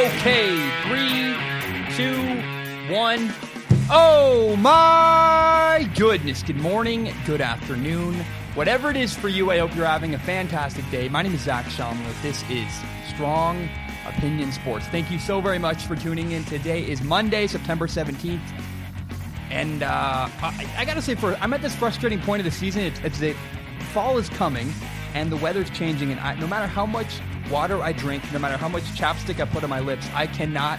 Okay, three, two, one. Oh my goodness. Good morning, good afternoon. Whatever it is for you, I hope you're having a fantastic day. My name is Zac Shomler. This is Strong Opinion Sports. Thank you so very much for tuning in. Today is Monday, September 17th. And uh, I, I got to say, for I'm at this frustrating point of the season. It's, it's that fall is coming and the weather's changing. And I, no matter how much water I drink, no matter how much chapstick I put on my lips, I cannot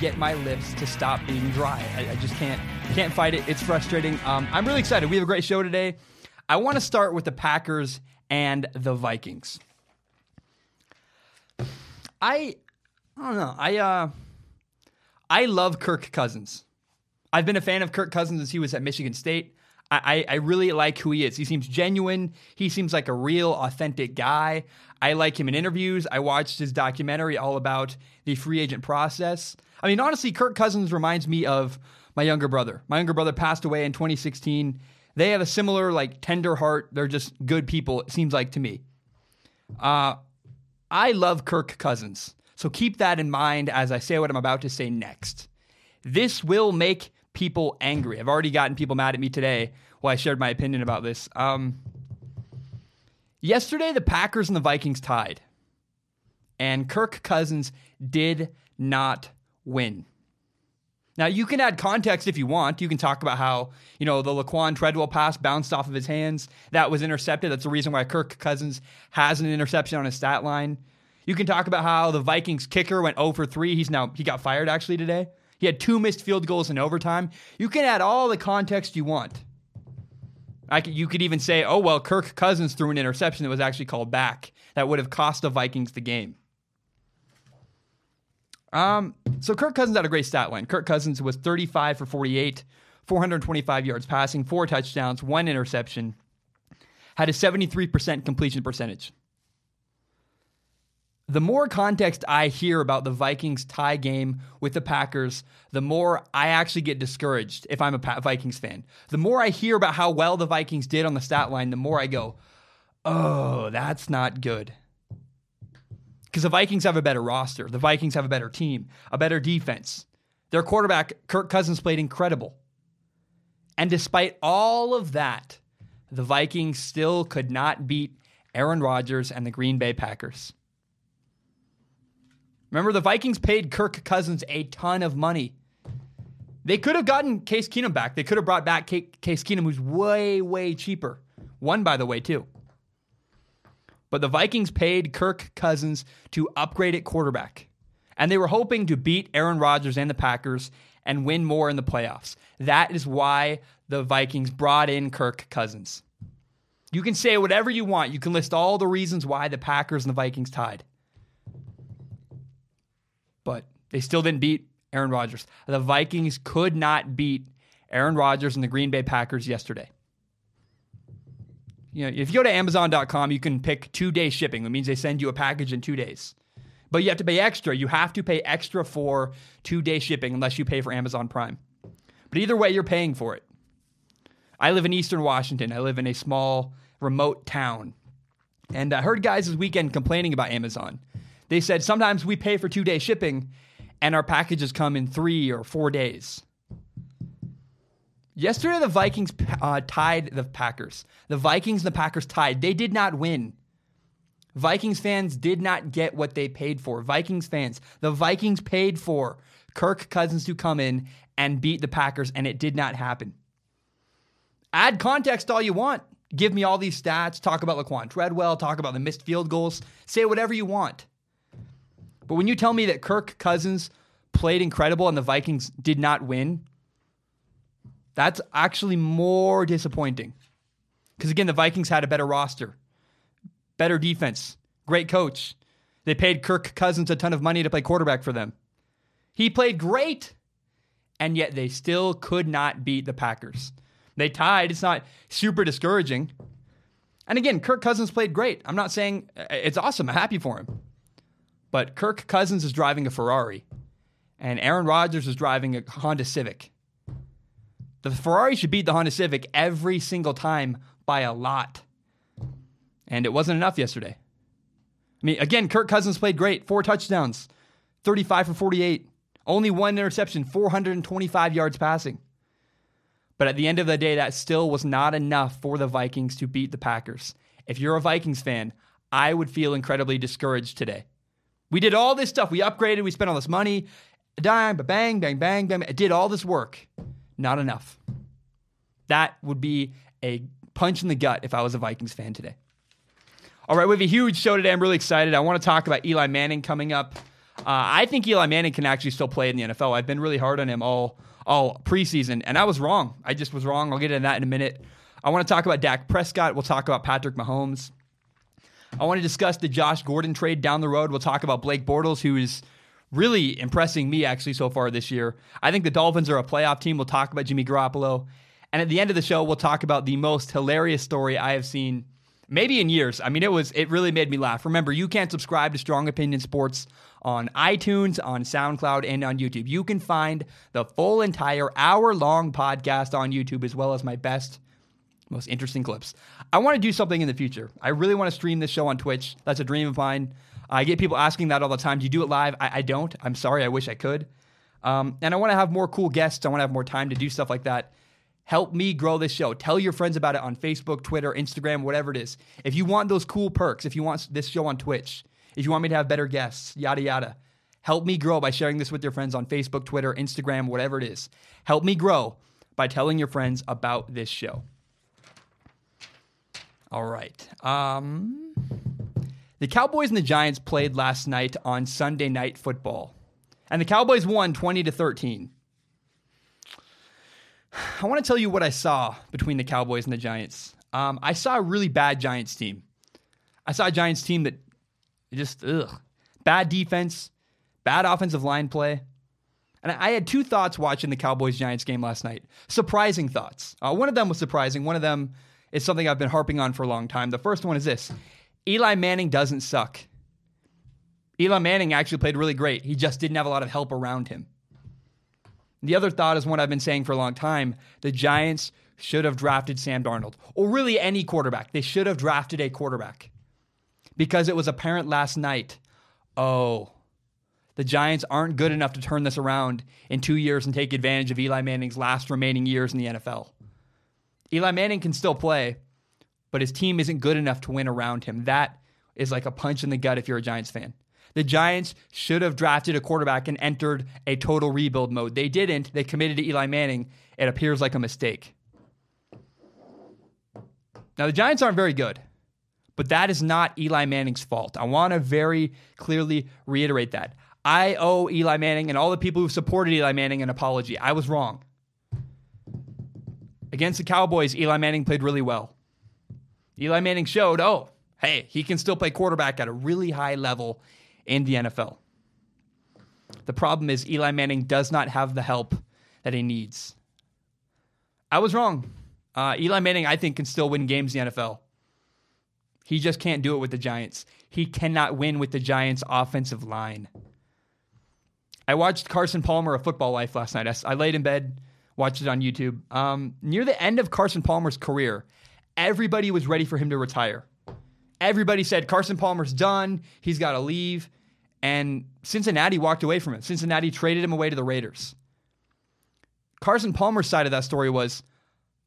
get my lips to stop being dry. I, I just can't can't fight it. It's frustrating. Um, I'm really excited. We have a great show today. I want to start with the Packers and the Vikings. I I don't know. I uh I love Kirk Cousins. I've been a fan of Kirk Cousins since he was at Michigan State. I, I really like who he is. He seems genuine. He seems like a real, authentic guy. I like him in interviews. I watched his documentary all about the free agent process. I mean, honestly, Kirk Cousins reminds me of my younger brother. My younger brother passed away in 2016. They have a similar, like, tender heart. They're just good people, it seems like to me. Uh, I love Kirk Cousins. So keep that in mind as I say what I'm about to say next. This will make people angry. I've already gotten people mad at me today while I shared my opinion about this. Um, yesterday, the Packers and the Vikings tied, and Kirk Cousins did not win. Now, you can add context if you want. You can talk about how, you know, the Laquan Treadwell pass bounced off of his hands. That was intercepted. That's the reason why Kirk Cousins has an interception on his stat line. You can talk about how the Vikings kicker went 0 for 3. He's now, he got fired actually today. He had two missed field goals in overtime. You can add all the context you want. I could, you could even say, oh, well, Kirk Cousins threw an interception that was actually called back. That would have cost the Vikings the game. Um, so Kirk Cousins had a great stat line. Kirk Cousins was 35 for 48, 425 yards passing, four touchdowns, one interception, had a 73% completion percentage the more context I hear about the Vikings tie game with the Packers, the more I actually get discouraged if I'm a Vikings fan. The more I hear about how well the Vikings did on the stat line, the more I go, oh, that's not good. Because the Vikings have a better roster. The Vikings have a better team, a better defense. Their quarterback, Kirk Cousins, played incredible. And despite all of that, the Vikings still could not beat Aaron Rodgers and the Green Bay Packers. Remember, the Vikings paid Kirk Cousins a ton of money. They could have gotten Case Keenum back. They could have brought back Case Keenum, who's way, way cheaper. One, by the way, too. But the Vikings paid Kirk Cousins to upgrade at quarterback. And they were hoping to beat Aaron Rodgers and the Packers and win more in the playoffs. That is why the Vikings brought in Kirk Cousins. You can say whatever you want. You can list all the reasons why the Packers and the Vikings tied but they still didn't beat Aaron Rodgers. The Vikings could not beat Aaron Rodgers and the Green Bay Packers yesterday. You know, if you go to Amazon.com, you can pick two day shipping. That means they send you a package in two days. But you have to pay extra. You have to pay extra for two day shipping unless you pay for Amazon Prime. But either way, you're paying for it. I live in Eastern Washington. I live in a small, remote town. And I heard guys this weekend complaining about Amazon. They said sometimes we pay for two day shipping and our packages come in three or four days. Yesterday, the Vikings uh, tied the Packers. The Vikings and the Packers tied. They did not win. Vikings fans did not get what they paid for. Vikings fans, the Vikings paid for Kirk Cousins to come in and beat the Packers, and it did not happen. Add context all you want. Give me all these stats. Talk about Laquan Treadwell. Talk about the missed field goals. Say whatever you want. But when you tell me that Kirk Cousins played incredible and the Vikings did not win, that's actually more disappointing. Because again, the Vikings had a better roster, better defense, great coach. They paid Kirk Cousins a ton of money to play quarterback for them. He played great, and yet they still could not beat the Packers. They tied. It's not super discouraging. And again, Kirk Cousins played great. I'm not saying uh, it's awesome. I'm happy for him. But Kirk Cousins is driving a Ferrari, and Aaron Rodgers is driving a Honda Civic. The Ferrari should beat the Honda Civic every single time by a lot. And it wasn't enough yesterday. I mean, again, Kirk Cousins played great, four touchdowns, 35 for 48. Only one interception, 425 yards passing. But at the end of the day, that still was not enough for the Vikings to beat the Packers. If you're a Vikings fan, I would feel incredibly discouraged today. We did all this stuff. We upgraded. We spent all this money. Dime, but bang, bang, bang, bang. I did all this work. Not enough. That would be a punch in the gut if I was a Vikings fan today. All right, we have a huge show today. I'm really excited. I want to talk about Eli Manning coming up. Uh, I think Eli Manning can actually still play in the NFL. I've been really hard on him all all preseason, and I was wrong. I just was wrong. I'll get into that in a minute. I want to talk about Dak Prescott. We'll talk about Patrick Mahomes. I want to discuss the Josh Gordon trade down the road. We'll talk about Blake Bortles, who is really impressing me actually so far this year. I think the Dolphins are a playoff team. We'll talk about Jimmy Garoppolo. And at the end of the show, we'll talk about the most hilarious story I have seen maybe in years. I mean, it was it really made me laugh. Remember, you can't subscribe to Strong Opinion Sports on iTunes, on SoundCloud, and on YouTube. You can find the full entire hour long podcast on YouTube as well as my best most interesting clips. I want to do something in the future. I really want to stream this show on Twitch. That's a dream of mine. I get people asking that all the time. Do you do it live? I, I don't. I'm sorry. I wish I could. Um, and I want to have more cool guests. I want to have more time to do stuff like that. Help me grow this show. Tell your friends about it on Facebook, Twitter, Instagram, whatever it is. If you want those cool perks, if you want this show on Twitch, if you want me to have better guests, yada, yada, help me grow by sharing this with your friends on Facebook, Twitter, Instagram, whatever it is. Help me grow by telling your friends about this show. All right. Um, the Cowboys and the Giants played last night on Sunday Night Football, and the Cowboys won 20 to 13. I want to tell you what I saw between the Cowboys and the Giants. Um, I saw a really bad Giants team. I saw a Giants team that just ugh, bad defense, bad offensive line play. And I had two thoughts watching the Cowboys Giants game last night. Surprising thoughts. Uh, one of them was surprising. One of them is something I've been harping on for a long time. The first one is this Eli Manning doesn't suck. Eli Manning actually played really great. He just didn't have a lot of help around him. The other thought is one I've been saying for a long time the Giants should have drafted Sam Darnold, or really any quarterback. They should have drafted a quarterback because it was apparent last night oh, the Giants aren't good enough to turn this around in two years and take advantage of Eli Manning's last remaining years in the NFL. Eli Manning can still play, but his team isn't good enough to win around him. That is like a punch in the gut if you're a Giants fan. The Giants should have drafted a quarterback and entered a total rebuild mode. They didn't. They committed to Eli Manning. It appears like a mistake. Now, the Giants aren't very good, but that is not Eli Manning's fault. I want to very clearly reiterate that. I owe Eli Manning and all the people who supported Eli Manning an apology. I was wrong. Against the Cowboys, Eli Manning played really well. Eli Manning showed, oh, hey, he can still play quarterback at a really high level in the NFL. The problem is Eli Manning does not have the help that he needs. I was wrong. Uh, Eli Manning, I think, can still win games in the NFL. He just can't do it with the Giants. He cannot win with the Giants' offensive line. I watched Carson Palmer, A Football Life, last night. I, I laid in bed Watched it on YouTube. Um, near the end of Carson Palmer's career, everybody was ready for him to retire. Everybody said Carson Palmer's done. He's got to leave. And Cincinnati walked away from him. Cincinnati traded him away to the Raiders. Carson Palmer's side of that story was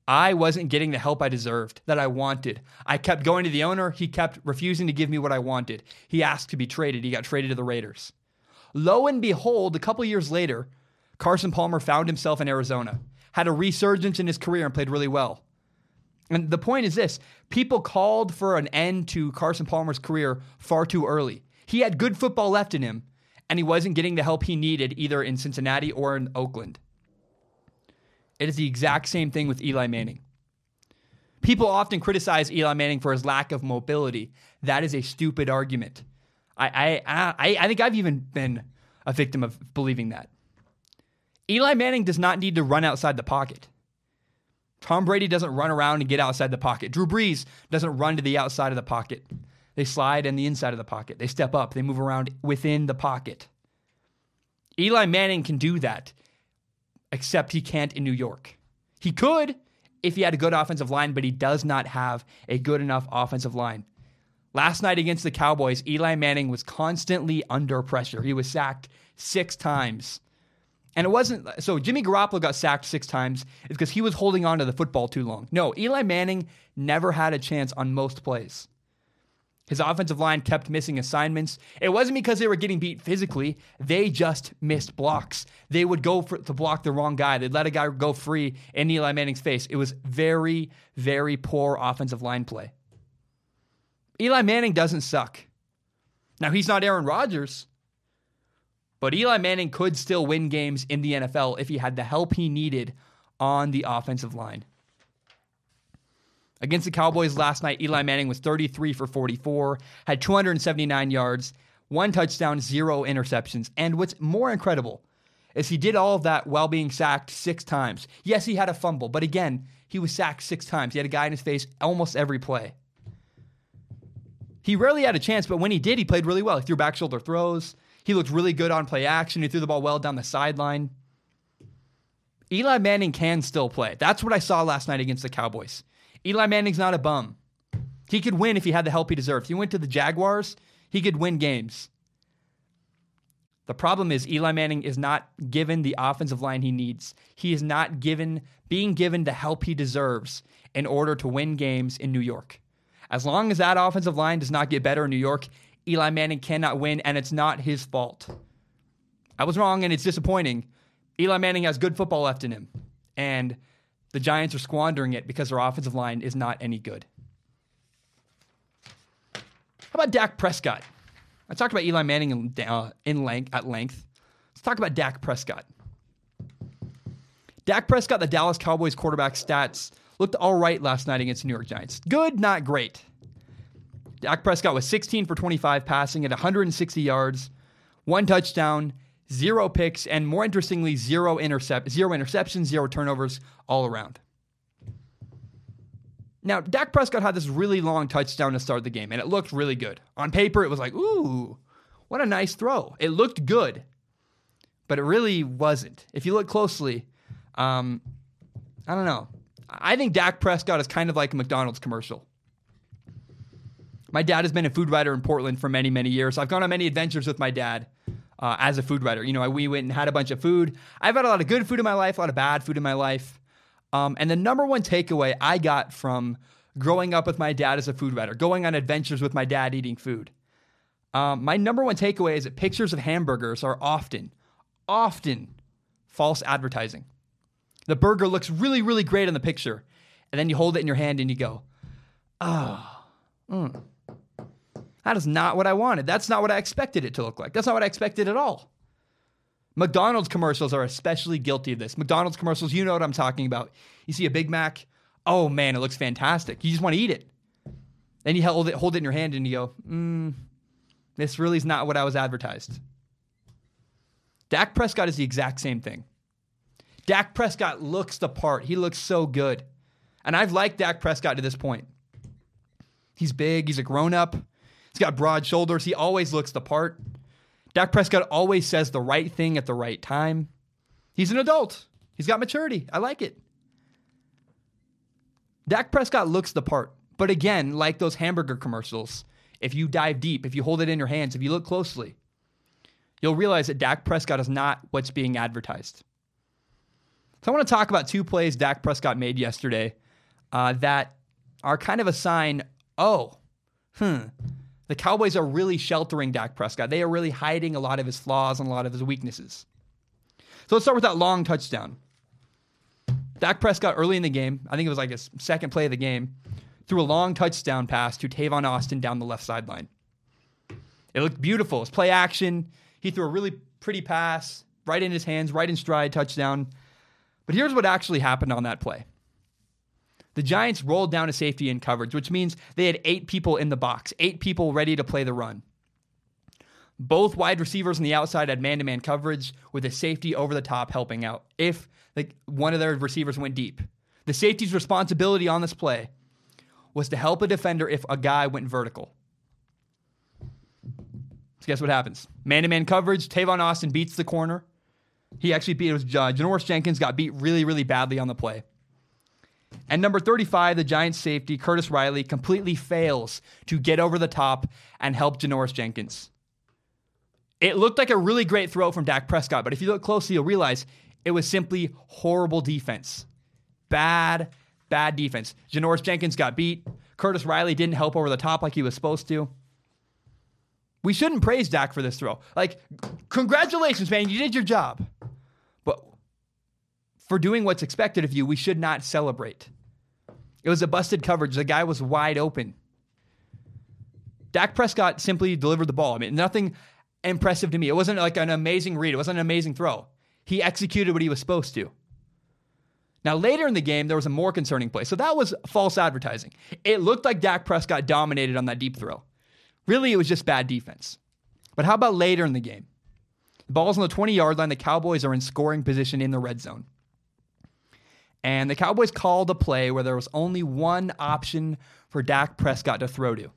I wasn't getting the help I deserved, that I wanted. I kept going to the owner. He kept refusing to give me what I wanted. He asked to be traded. He got traded to the Raiders. Lo and behold, a couple years later, Carson Palmer found himself in Arizona, had a resurgence in his career, and played really well. And the point is this people called for an end to Carson Palmer's career far too early. He had good football left in him, and he wasn't getting the help he needed either in Cincinnati or in Oakland. It is the exact same thing with Eli Manning. People often criticize Eli Manning for his lack of mobility. That is a stupid argument. I, I, I, I think I've even been a victim of believing that. Eli Manning does not need to run outside the pocket. Tom Brady doesn't run around and get outside the pocket. Drew Brees doesn't run to the outside of the pocket. They slide in the inside of the pocket. They step up. They move around within the pocket. Eli Manning can do that, except he can't in New York. He could if he had a good offensive line, but he does not have a good enough offensive line. Last night against the Cowboys, Eli Manning was constantly under pressure. He was sacked six times. And it wasn't so Jimmy Garoppolo got sacked six times because he was holding on to the football too long. No, Eli Manning never had a chance on most plays. His offensive line kept missing assignments. It wasn't because they were getting beat physically. They just missed blocks. They would go for, to block the wrong guy. They'd let a guy go free in Eli Manning's face. It was very, very poor offensive line play. Eli Manning doesn't suck. Now, he's not Aaron Rodgers, but Eli Manning could still win games in the NFL if he had the help he needed on the offensive line. Against the Cowboys last night, Eli Manning was 33 for 44, had 279 yards, one touchdown, zero interceptions. And what's more incredible is he did all of that while being sacked six times. Yes, he had a fumble, but again, he was sacked six times. He had a guy in his face almost every play. He rarely had a chance, but when he did, he played really well. He threw back shoulder throws. He looked really good on play action. He threw the ball well down the sideline. Eli Manning can still play. That's what I saw last night against the Cowboys. Eli Manning's not a bum. He could win if he had the help he deserved. If he went to the Jaguars, he could win games. The problem is Eli Manning is not given the offensive line he needs. He is not given being given the help he deserves in order to win games in New York. As long as that offensive line does not get better in New York, Eli Manning cannot win, and it's not his fault. I was wrong, and it's disappointing. Eli Manning has good football left in him, and the Giants are squandering it because their offensive line is not any good. How about Dak Prescott? I talked about Eli Manning in, uh, in length, at length. Let's talk about Dak Prescott. Dak Prescott, the Dallas Cowboys quarterback stats looked all right last night against the New York Giants. Good, not great. Dak Prescott was 16 for 25 passing at 160 yards, one touchdown, zero picks, and more interestingly, zero intercept, zero interceptions, zero turnovers all around. Now, Dak Prescott had this really long touchdown to start the game, and it looked really good. On paper, it was like, ooh, what a nice throw. It looked good, but it really wasn't. If you look closely, um, I don't know. I think Dak Prescott is kind of like a McDonald's commercial. My dad has been a food writer in Portland for many, many years. I've gone on many adventures with my dad uh, as a food writer. You know, we went and had a bunch of food. I've had a lot of good food in my life, a lot of bad food in my life. Um, and the number one takeaway I got from growing up with my dad as a food writer, going on adventures with my dad eating food, um, my number one takeaway is that pictures of hamburgers are often, often false advertising. The burger looks really, really great in the picture. And then you hold it in your hand and you go, oh, mm, that is not what I wanted. That's not what I expected it to look like. That's not what I expected at all. McDonald's commercials are especially guilty of this. McDonald's commercials, you know what I'm talking about. You see a Big Mac, oh man, it looks fantastic. You just want to eat it. Then you hold it, hold it in your hand and you go, mm, this really is not what I was advertised. Dak Prescott is the exact same thing. Dak Prescott looks the part. He looks so good. And I've liked Dak Prescott to this point. He's big, he's a grown up, he's got broad shoulders, he always looks the part. Dak Prescott always says the right thing at the right time. He's an adult, he's got maturity. I like it. Dak Prescott looks the part. But again, like those hamburger commercials, if you dive deep, if you hold it in your hands, if you look closely, you'll realize that Dak Prescott is not what's being advertised. So I want to talk about two plays Dak Prescott made yesterday uh, that are kind of a sign. Oh, hmm. The Cowboys are really sheltering Dak Prescott. They are really hiding a lot of his flaws and a lot of his weaknesses. So let's start with that long touchdown. Dak Prescott early in the game, I think it was like his second play of the game, threw a long touchdown pass to Tavon Austin down the left sideline. It looked beautiful. It's play action. He threw a really pretty pass right in his hands, right in stride, touchdown. But here's what actually happened on that play. The Giants rolled down a safety in coverage, which means they had eight people in the box, eight people ready to play the run. Both wide receivers on the outside had man to man coverage with a safety over the top helping out if like, one of their receivers went deep. The safety's responsibility on this play was to help a defender if a guy went vertical. So guess what happens? Man to man coverage, Tavon Austin beats the corner. He actually beat it was uh, Janoris Jenkins got beat really, really badly on the play. And number 35, the Giants safety, Curtis Riley, completely fails to get over the top and help Janoris Jenkins. It looked like a really great throw from Dak Prescott, but if you look closely, you'll realize it was simply horrible defense. Bad, bad defense. Janoris Jenkins got beat. Curtis Riley didn't help over the top like he was supposed to. We shouldn't praise Dak for this throw. Like, congratulations, man. You did your job. For doing what's expected of you, we should not celebrate. It was a busted coverage. The guy was wide open. Dak Prescott simply delivered the ball. I mean, nothing impressive to me. It wasn't like an amazing read, it wasn't an amazing throw. He executed what he was supposed to. Now, later in the game, there was a more concerning play. So that was false advertising. It looked like Dak Prescott dominated on that deep throw. Really, it was just bad defense. But how about later in the game? The ball's on the 20 yard line. The Cowboys are in scoring position in the red zone. And the Cowboys called a play where there was only one option for Dak Prescott to throw to.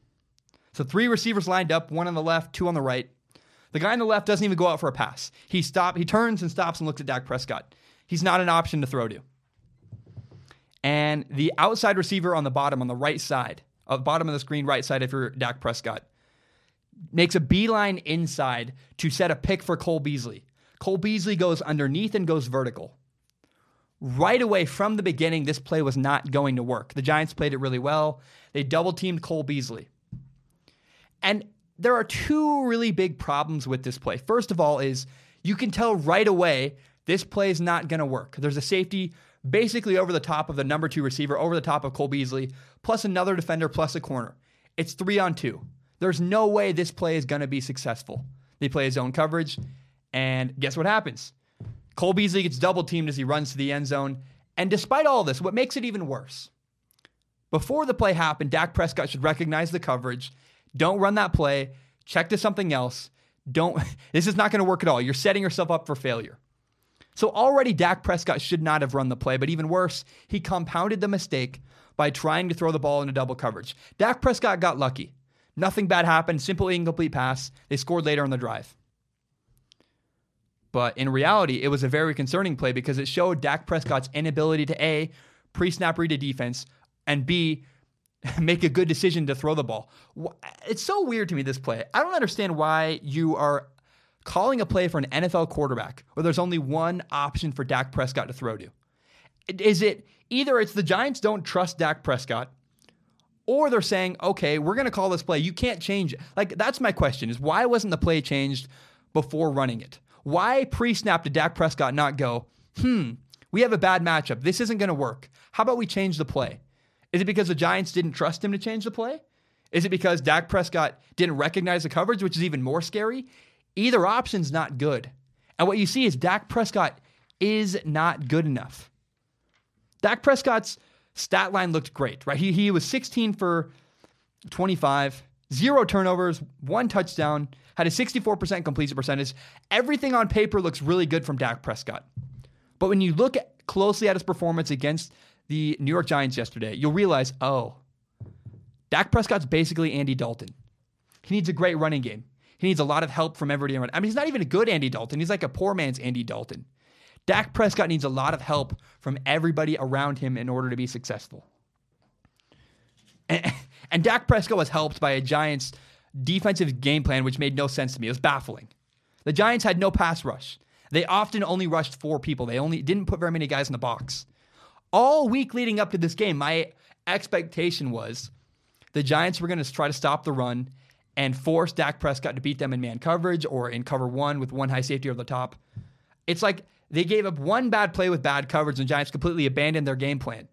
So three receivers lined up, one on the left, two on the right. The guy on the left doesn't even go out for a pass. He stop, he turns and stops and looks at Dak Prescott. He's not an option to throw to. And the outside receiver on the bottom, on the right side, uh, bottom of the screen, right side, if you're Dak Prescott, makes a beeline inside to set a pick for Cole Beasley. Cole Beasley goes underneath and goes vertical. Right away from the beginning, this play was not going to work. The Giants played it really well. They double teamed Cole Beasley. And there are two really big problems with this play. First of all, is you can tell right away this play is not going to work. There's a safety basically over the top of the number two receiver, over the top of Cole Beasley, plus another defender, plus a corner. It's three on two. There's no way this play is going to be successful. They play his own coverage, and guess what happens? Cole Beasley gets double teamed as he runs to the end zone. And despite all this, what makes it even worse? Before the play happened, Dak Prescott should recognize the coverage don't run that play. Check to something else. Don't. This is not going to work at all. You're setting yourself up for failure. So already Dak Prescott should not have run the play, but even worse, he compounded the mistake by trying to throw the ball into double coverage. Dak Prescott got lucky. Nothing bad happened, simple incomplete pass. They scored later on the drive. But in reality, it was a very concerning play because it showed Dak Prescott's inability to A, pre snap read a defense, and B, make a good decision to throw the ball. It's so weird to me, this play. I don't understand why you are calling a play for an NFL quarterback where there's only one option for Dak Prescott to throw to. Is it either it's the Giants don't trust Dak Prescott or they're saying, okay, we're going to call this play. You can't change it. Like, that's my question is why wasn't the play changed before running it? Why pre snap did Dak Prescott not go, hmm, we have a bad matchup. This isn't going to work. How about we change the play? Is it because the Giants didn't trust him to change the play? Is it because Dak Prescott didn't recognize the coverage, which is even more scary? Either option's not good. And what you see is Dak Prescott is not good enough. Dak Prescott's stat line looked great, right? He, he was 16 for 25, zero turnovers, one touchdown, had a 64% completion percentage. Everything on paper looks really good from Dak Prescott. But when you look closely at his performance against the New York Giants yesterday, you'll realize, oh, Dak Prescott's basically Andy Dalton. He needs a great running game. He needs a lot of help from everybody around. I mean, he's not even a good Andy Dalton. He's like a poor man's Andy Dalton. Dak Prescott needs a lot of help from everybody around him in order to be successful. And, and Dak Prescott was helped by a Giants defensive game plan, which made no sense to me. It was baffling. The Giants had no pass rush. They often only rushed four people. They only didn't put very many guys in the box all week leading up to this game, my expectation was the Giants were going to try to stop the run and force Dak Prescott to beat them in man coverage or in cover one with one high safety over the top. It's like they gave up one bad play with bad coverage and the Giants completely abandoned their game plan.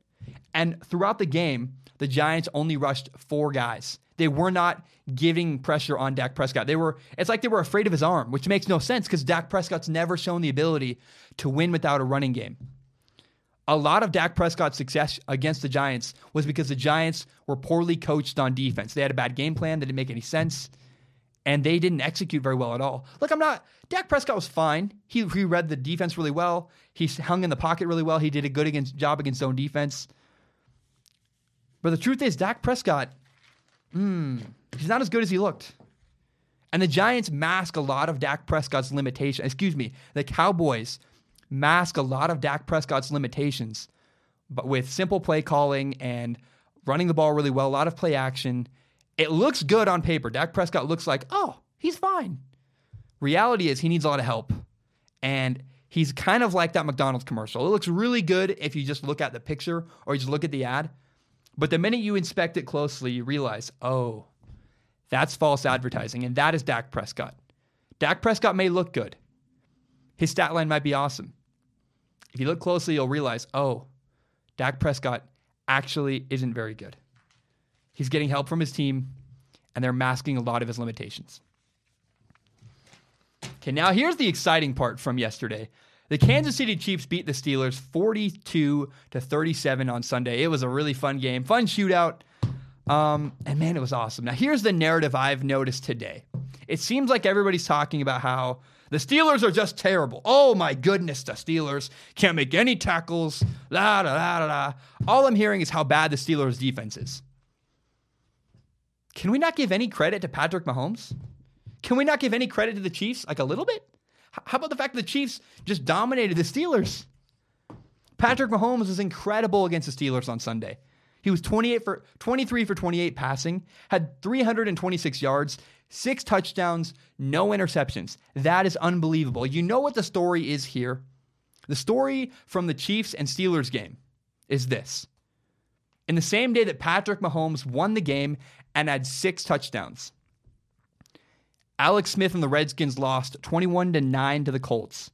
And throughout the game, the Giants only rushed four guys. They were not giving pressure on Dak Prescott. They were it's like they were afraid of his arm, which makes no sense because Dak Prescott's never shown the ability to win without a running game a lot of Dak Prescott's success against the Giants was because the Giants were poorly coached on defense. They had a bad game plan that didn't make any sense, and they didn't execute very well at all. Look, I'm not. Dak Prescott was fine. He, he read the defense really well. He hung in the pocket really well. He did a good against, job against zone defense. But the truth is, Dak Prescott, hmm, he's not as good as he looked. And the Giants mask a lot of Dak Prescott's limitations. Excuse me, the Cowboys mask a lot of Dak Prescott's limitations, but with simple play calling and running the ball really well, a lot of play action. It looks good on paper. Dak Prescott looks like, oh, he's fine. Reality is he needs a lot of help. And he's kind of like that McDonald's commercial. It looks really good if you just look at the picture or you just look at the ad. But the minute you inspect it closely, you realize, oh, that's false advertising. And that is Dak Prescott. Dak Prescott may look good. His stat line might be awesome. If you look closely, you'll realize, oh, Dak Prescott actually isn't very good. He's getting help from his team, and they're masking a lot of his limitations. Okay, now here's the exciting part from yesterday. The Kansas City Chiefs beat the Steelers 42 to 37 on Sunday. It was a really fun game, fun shootout. Um, and man, it was awesome. Now, here's the narrative I've noticed today. It seems like everybody's talking about how the Steelers are just terrible. Oh my goodness, the Steelers can't make any tackles. La da da da da. All I'm hearing is how bad the Steelers' defense is. Can we not give any credit to Patrick Mahomes? Can we not give any credit to the Chiefs? Like a little bit? How about the fact that the Chiefs just dominated the Steelers? Patrick Mahomes was incredible against the Steelers on Sunday. He was 28 for 23 for 28 passing, had 326 yards, six touchdowns, no interceptions. That is unbelievable. You know what the story is here? The story from the Chiefs and Steelers game is this. In the same day that Patrick Mahomes won the game and had six touchdowns, Alex Smith and the Redskins lost 21 to 9 to the Colts.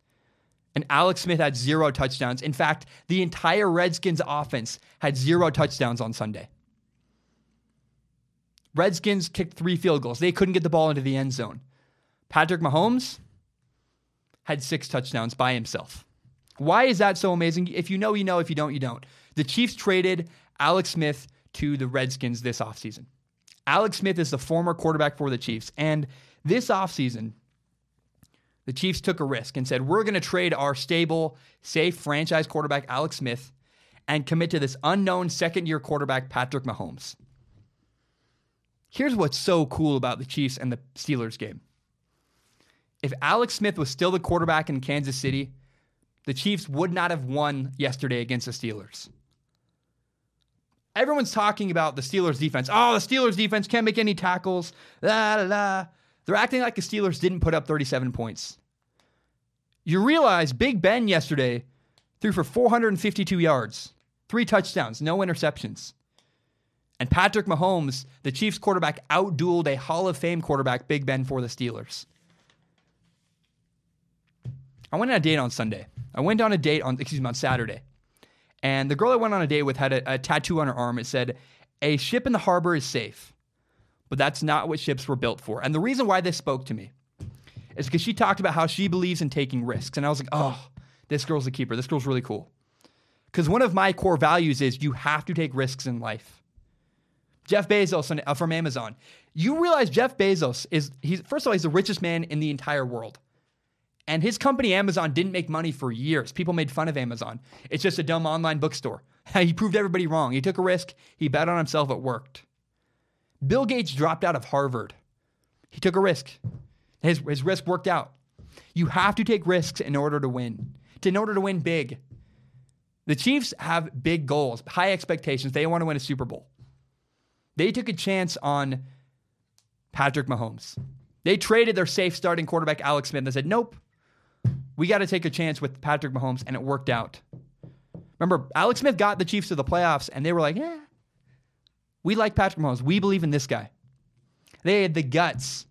And Alex Smith had zero touchdowns. In fact, the entire Redskins offense had zero touchdowns on Sunday. Redskins kicked three field goals. They couldn't get the ball into the end zone. Patrick Mahomes had six touchdowns by himself. Why is that so amazing? If you know, you know. If you don't, you don't. The Chiefs traded Alex Smith to the Redskins this offseason. Alex Smith is the former quarterback for the Chiefs. And this offseason, the Chiefs took a risk and said, We're going to trade our stable, safe franchise quarterback, Alex Smith, and commit to this unknown second year quarterback, Patrick Mahomes. Here's what's so cool about the Chiefs and the Steelers game. If Alex Smith was still the quarterback in Kansas City, the Chiefs would not have won yesterday against the Steelers. Everyone's talking about the Steelers defense. Oh, the Steelers defense can't make any tackles. La, la. They're acting like the Steelers didn't put up 37 points. You realize Big Ben yesterday threw for 452 yards, three touchdowns, no interceptions. And Patrick Mahomes, the Chiefs quarterback, outdueled a Hall of Fame quarterback, Big Ben, for the Steelers. I went on a date on Sunday. I went on a date on, excuse me, on Saturday. And the girl I went on a date with had a, a tattoo on her arm. It said, A ship in the harbor is safe but that's not what ships were built for. And the reason why this spoke to me is because she talked about how she believes in taking risks. And I was like, oh, this girl's a keeper. This girl's really cool. Because one of my core values is you have to take risks in life. Jeff Bezos uh, from Amazon. You realize Jeff Bezos is, he's, first of all, he's the richest man in the entire world. And his company, Amazon, didn't make money for years. People made fun of Amazon. It's just a dumb online bookstore. he proved everybody wrong. He took a risk, he bet on himself, it worked. Bill Gates dropped out of Harvard. He took a risk. His, his risk worked out. You have to take risks in order to win, to, in order to win big. The Chiefs have big goals, high expectations. They want to win a Super Bowl. They took a chance on Patrick Mahomes. They traded their safe starting quarterback, Alex Smith, and said, nope, we got to take a chance with Patrick Mahomes, and it worked out. Remember, Alex Smith got the Chiefs to the playoffs, and they were like, yeah, we like Patrick Mahomes. We believe in this guy. They had the guts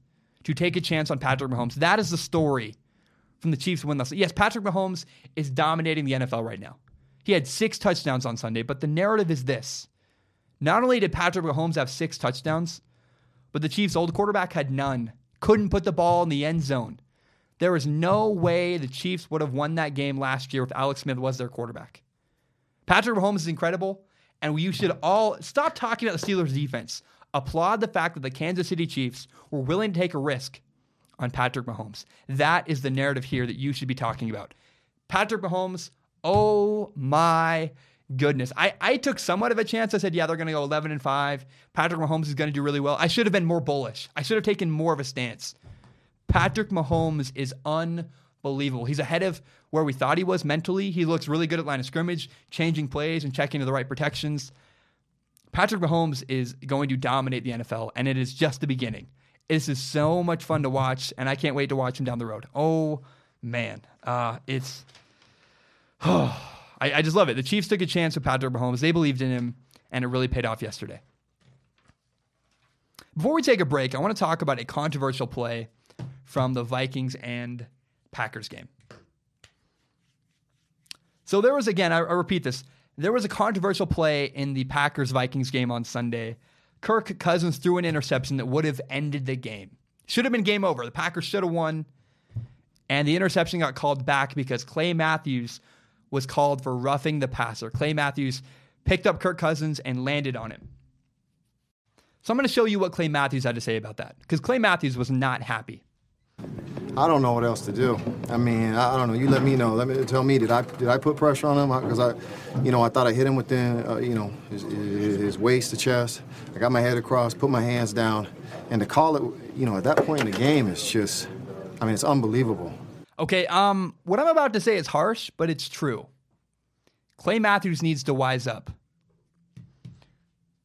to take a chance on Patrick Mahomes. That is the story from the Chiefs win this. Yes, Patrick Mahomes is dominating the NFL right now. He had six touchdowns on Sunday, but the narrative is this. Not only did Patrick Mahomes have six touchdowns, but the Chiefs' old quarterback had none. Couldn't put the ball in the end zone. There is no way the Chiefs would have won that game last year if Alex Smith was their quarterback. Patrick Mahomes is incredible. And you should all stop talking about the Steelers defense. Applaud the fact that the Kansas City Chiefs were willing to take a risk on Patrick Mahomes. That is the narrative here that you should be talking about. Patrick Mahomes, oh my goodness. I, I took somewhat of a chance. I said, yeah, they're going to go 11 and 5. Patrick Mahomes is going to do really well. I should have been more bullish. I should have taken more of a stance. Patrick Mahomes is unbelievable. He's ahead of where we thought he was mentally. He looks really good at line of scrimmage, changing plays and checking to the right protections. Patrick Mahomes is going to dominate the NFL, and it is just the beginning. This is so much fun to watch, and I can't wait to watch him down the road. Oh man, uh, it's oh, I, I just love it. The Chiefs took a chance with Patrick Mahomes. They believed in him, and it really paid off yesterday. Before we take a break, I want to talk about a controversial play from the Vikings and Packers game. So there was again, I, I repeat this. There was a controversial play in the Packers Vikings game on Sunday. Kirk Cousins threw an interception that would have ended the game. Should have been game over. The Packers should have won. And the interception got called back because Clay Matthews was called for roughing the passer. Clay Matthews picked up Kirk Cousins and landed on him. So I'm going to show you what Clay Matthews had to say about that because Clay Matthews was not happy. I don't know what else to do. I mean, I, I, don't know. You let me know. Let me tell me. Did I did I put pressure on him? Because I, you know, I thought I hit him within, uh, you know, his, his, waist, the chest. I got my head across, put my hands down, and to call it, you know, at that point in the game, it's just, I mean, it's unbelievable. Okay. Um, what I'm about to say is harsh, but it's true. Clay Matthews needs to wise up.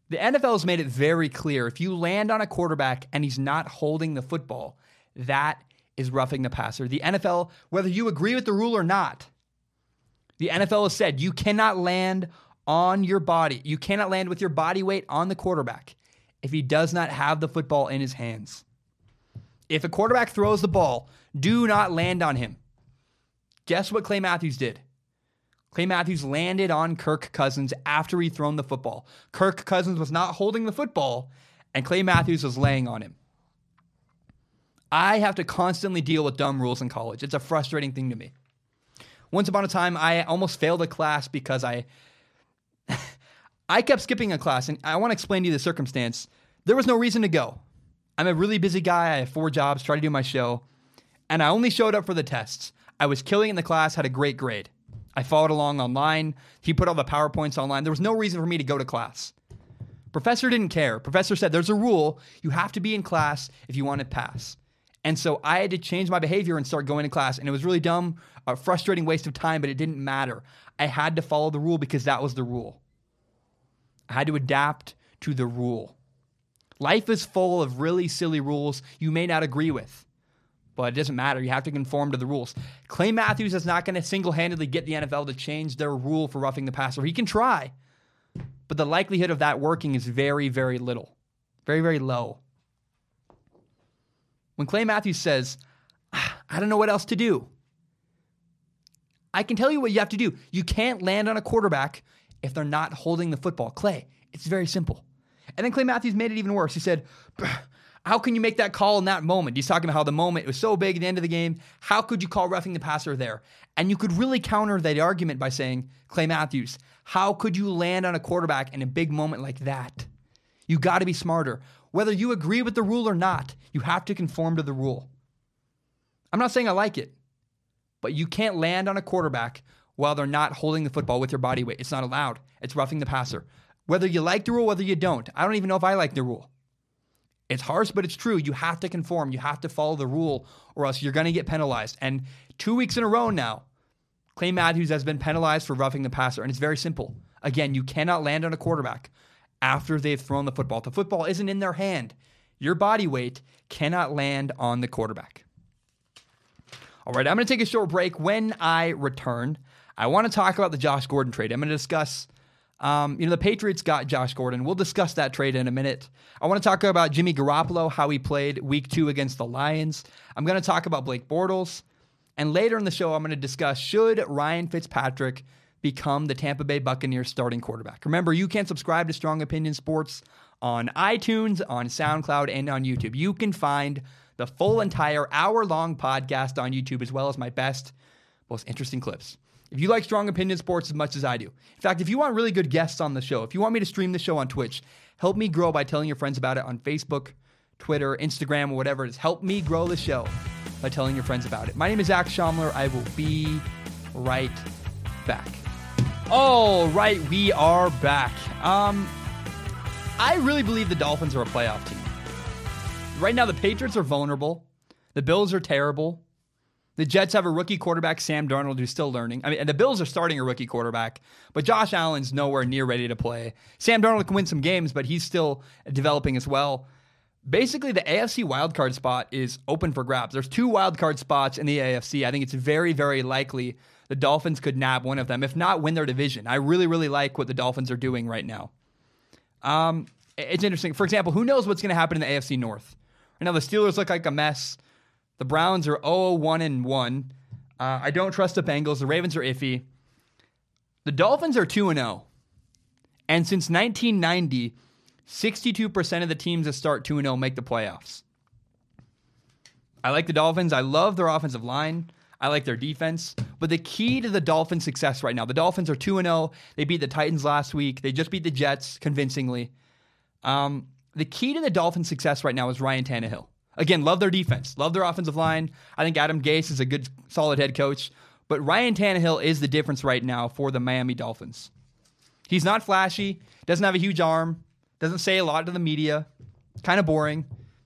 The NFL has made it very clear if you land on a quarterback and he's not holding the football, that is roughing the passer. The NFL, whether you agree with the rule or not, the NFL has said you cannot land on your body. You cannot land with your body weight on the quarterback if he does not have the football in his hands. If a quarterback throws the ball, do not land on him. Guess what Clay Matthews did? Clay Matthews landed on Kirk Cousins after he thrown the football. Kirk Cousins was not holding the football, and Clay Matthews was laying on him. I have to constantly deal with dumb rules in college. It's a frustrating thing to me. Once upon a time, I almost failed a class because I I kept skipping a class, and I want to explain to you the circumstance. There was no reason to go. I'm a really busy guy. I have four jobs, try to do my show, and I only showed up for the tests. I was killing in the class, had a great grade. I followed along online. He put all the PowerPoints online. There was no reason for me to go to class. Professor didn't care. Professor said there's a rule. You have to be in class if you want to pass. And so I had to change my behavior and start going to class. And it was really dumb, a frustrating waste of time, but it didn't matter. I had to follow the rule because that was the rule. I had to adapt to the rule. Life is full of really silly rules you may not agree with, but it doesn't matter. You have to conform to the rules. Clay Matthews is not going to single handedly get the NFL to change their rule for roughing the passer. He can try, but the likelihood of that working is very, very little, very, very low. When Clay Matthews says, ah, I don't know what else to do, I can tell you what you have to do. You can't land on a quarterback if they're not holding the football. Clay, it's very simple. And then Clay Matthews made it even worse. He said, How can you make that call in that moment? He's talking about how the moment was so big at the end of the game. How could you call roughing the passer there? And you could really counter that argument by saying, Clay Matthews, how could you land on a quarterback in a big moment like that? You got to be smarter. Whether you agree with the rule or not, you have to conform to the rule. I'm not saying I like it, but you can't land on a quarterback while they're not holding the football with your body weight. It's not allowed. It's roughing the passer. Whether you like the rule, whether you don't. I don't even know if I like the rule. It's harsh, but it's true. You have to conform. You have to follow the rule, or else you're going to get penalized. And two weeks in a row now, Clay Matthews has been penalized for roughing the passer. And it's very simple. Again, you cannot land on a quarterback after they've thrown the football. The football isn't in their hand. Your body weight cannot land on the quarterback. All right, I'm going to take a short break. When I return, I want to talk about the Josh Gordon trade. I'm going to discuss, um, you know, the Patriots got Josh Gordon. We'll discuss that trade in a minute. I want to talk about Jimmy Garoppolo, how he played week two against the Lions. I'm going to talk about Blake Bortles. And later in the show, I'm going to discuss should Ryan Fitzpatrick become the Tampa Bay Buccaneers starting quarterback. Remember, you can subscribe to Strong Opinion Sports on iTunes, on SoundCloud, and on YouTube. You can find the full entire hour long podcast on YouTube, as well as my best, most interesting clips. If you like Strong Opinion Sports as much as I do, in fact, if you want really good guests on the show, if you want me to stream the show on Twitch, help me grow by telling your friends about it on Facebook, Twitter, Instagram, or whatever it is. Help me grow the show by telling your friends about it. My name is Zac Shomler. I will be right back. All right, we are back. Um, I really believe the Dolphins are a playoff team. Right now, the Patriots are vulnerable. The Bills are terrible. The Jets have a rookie quarterback, Sam Darnold, who's still learning. I mean, and the Bills are starting a rookie quarterback, but Josh Allen's nowhere near ready to play. Sam Darnold can win some games, but he's still developing as well. basically the AFC wildcard spot is open for grabs. There's two wildcard spots in the AFC. I think it's very, very likely the Dolphins could nab one of them, if not win their division. I really, really like what the Dolphins are doing right now. Um, it's interesting. For example, who knows what's going to happen in the AFC North? Right now, the Steelers look like a mess. The Browns are 0 1 and 1. Uh, I don't trust the Bengals. The Ravens are iffy. The Dolphins are 2 0. And since 1990, 62% of the teams that start 2 0 make the playoffs. I like the Dolphins. I love their offensive line. I like their defense. But the key to the Dolphins' success right now, the Dolphins are 2 0. They beat the Titans last week. They just beat the Jets convincingly. Um, the key to the Dolphins' success right now is Ryan Tannehill. Again, love their defense, love their offensive line. I think Adam Gase is a good, solid head coach. But Ryan Tannehill is the difference right now for the Miami Dolphins. He's not flashy, doesn't have a huge arm, doesn't say a lot to the media, kind of boring,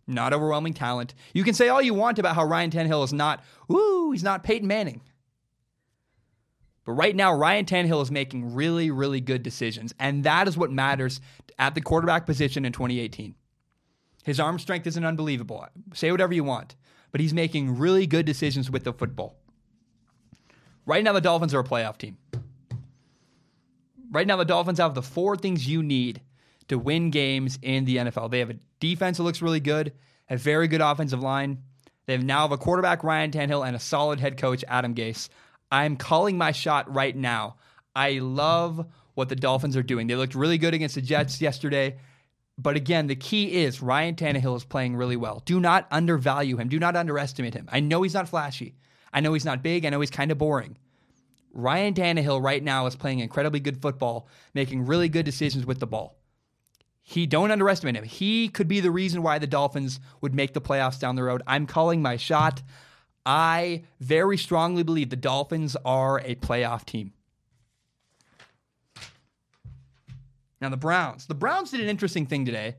not overwhelming talent. You can say all you want about how Ryan Tannehill is not, ooh, he's not Peyton Manning. But right now, Ryan Tannehill is making really, really good decisions. And that is what matters at the quarterback position in 2018. His arm strength isn't unbelievable. Say whatever you want. But he's making really good decisions with the football. Right now, the Dolphins are a playoff team. Right now, the Dolphins have the four things you need to win games in the NFL. They have a defense that looks really good, a very good offensive line. They have now have a quarterback, Ryan Tannehill, and a solid head coach, Adam Gase. I'm calling my shot right now. I love what the Dolphins are doing. They looked really good against the Jets yesterday. But again, the key is Ryan Tannehill is playing really well. Do not undervalue him. Do not underestimate him. I know he's not flashy. I know he's not big. I know he's kind of boring. Ryan Tannehill right now is playing incredibly good football, making really good decisions with the ball. He don't underestimate him. He could be the reason why the Dolphins would make the playoffs down the road. I'm calling my shot. I very strongly believe the Dolphins are a playoff team. Now the Browns. The Browns did an interesting thing today.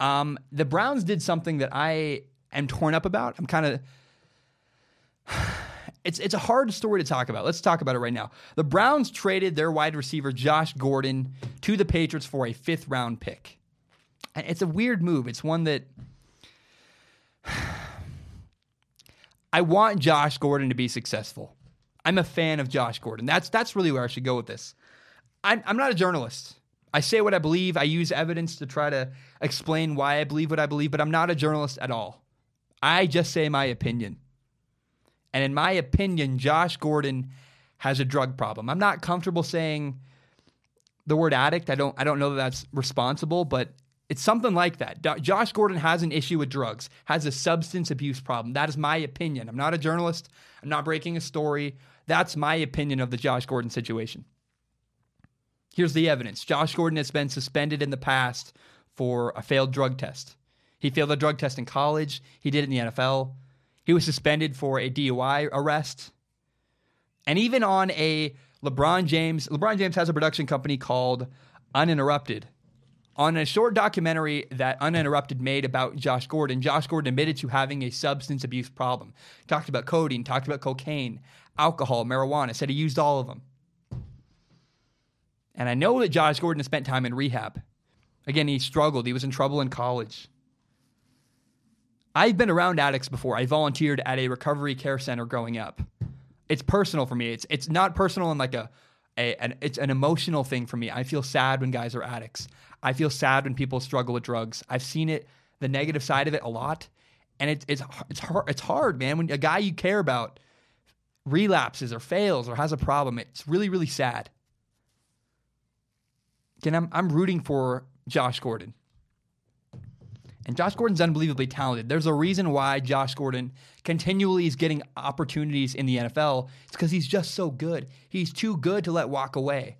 Um, the Browns did something that I am torn up about. I'm kind of it's it's a hard story to talk about. Let's talk about it right now. The Browns traded their wide receiver Josh Gordon to the Patriots for a fifth round pick. It's a weird move. It's one that I want Josh Gordon to be successful. I'm a fan of Josh Gordon. That's that's really where I should go with this. I'm, I'm not a journalist. I say what I believe. I use evidence to try to explain why I believe what I believe, but I'm not a journalist at all. I just say my opinion. And in my opinion, Josh Gordon has a drug problem. I'm not comfortable saying the word addict. I don't I don't know that that's responsible, but it's something like that. Josh Gordon has an issue with drugs, has a substance abuse problem. That is my opinion. I'm not a journalist. I'm not breaking a story. That's my opinion of the Josh Gordon situation. Here's the evidence Josh Gordon has been suspended in the past for a failed drug test. He failed a drug test in college, he did it in the NFL. He was suspended for a DUI arrest. And even on a LeBron James, LeBron James has a production company called Uninterrupted. On a short documentary that Uninterrupted made about Josh Gordon, Josh Gordon admitted to having a substance abuse problem. Talked about codeine, talked about cocaine, alcohol, marijuana, said he used all of them. And I know that Josh Gordon spent time in rehab. Again, he struggled. He was in trouble in college. I've been around addicts before. I volunteered at a recovery care center growing up. It's personal for me. It's it's not personal in like a, a an, it's an emotional thing for me. I feel sad when guys are addicts. I feel sad when people struggle with drugs. I've seen it, the negative side of it, a lot, and it's it's it's hard. It's hard, man. When a guy you care about relapses or fails or has a problem, it's really really sad. Again, I'm, I'm rooting for Josh Gordon. And Josh Gordon's unbelievably talented. There's a reason why Josh Gordon continually is getting opportunities in the NFL. It's because he's just so good. He's too good to let walk away.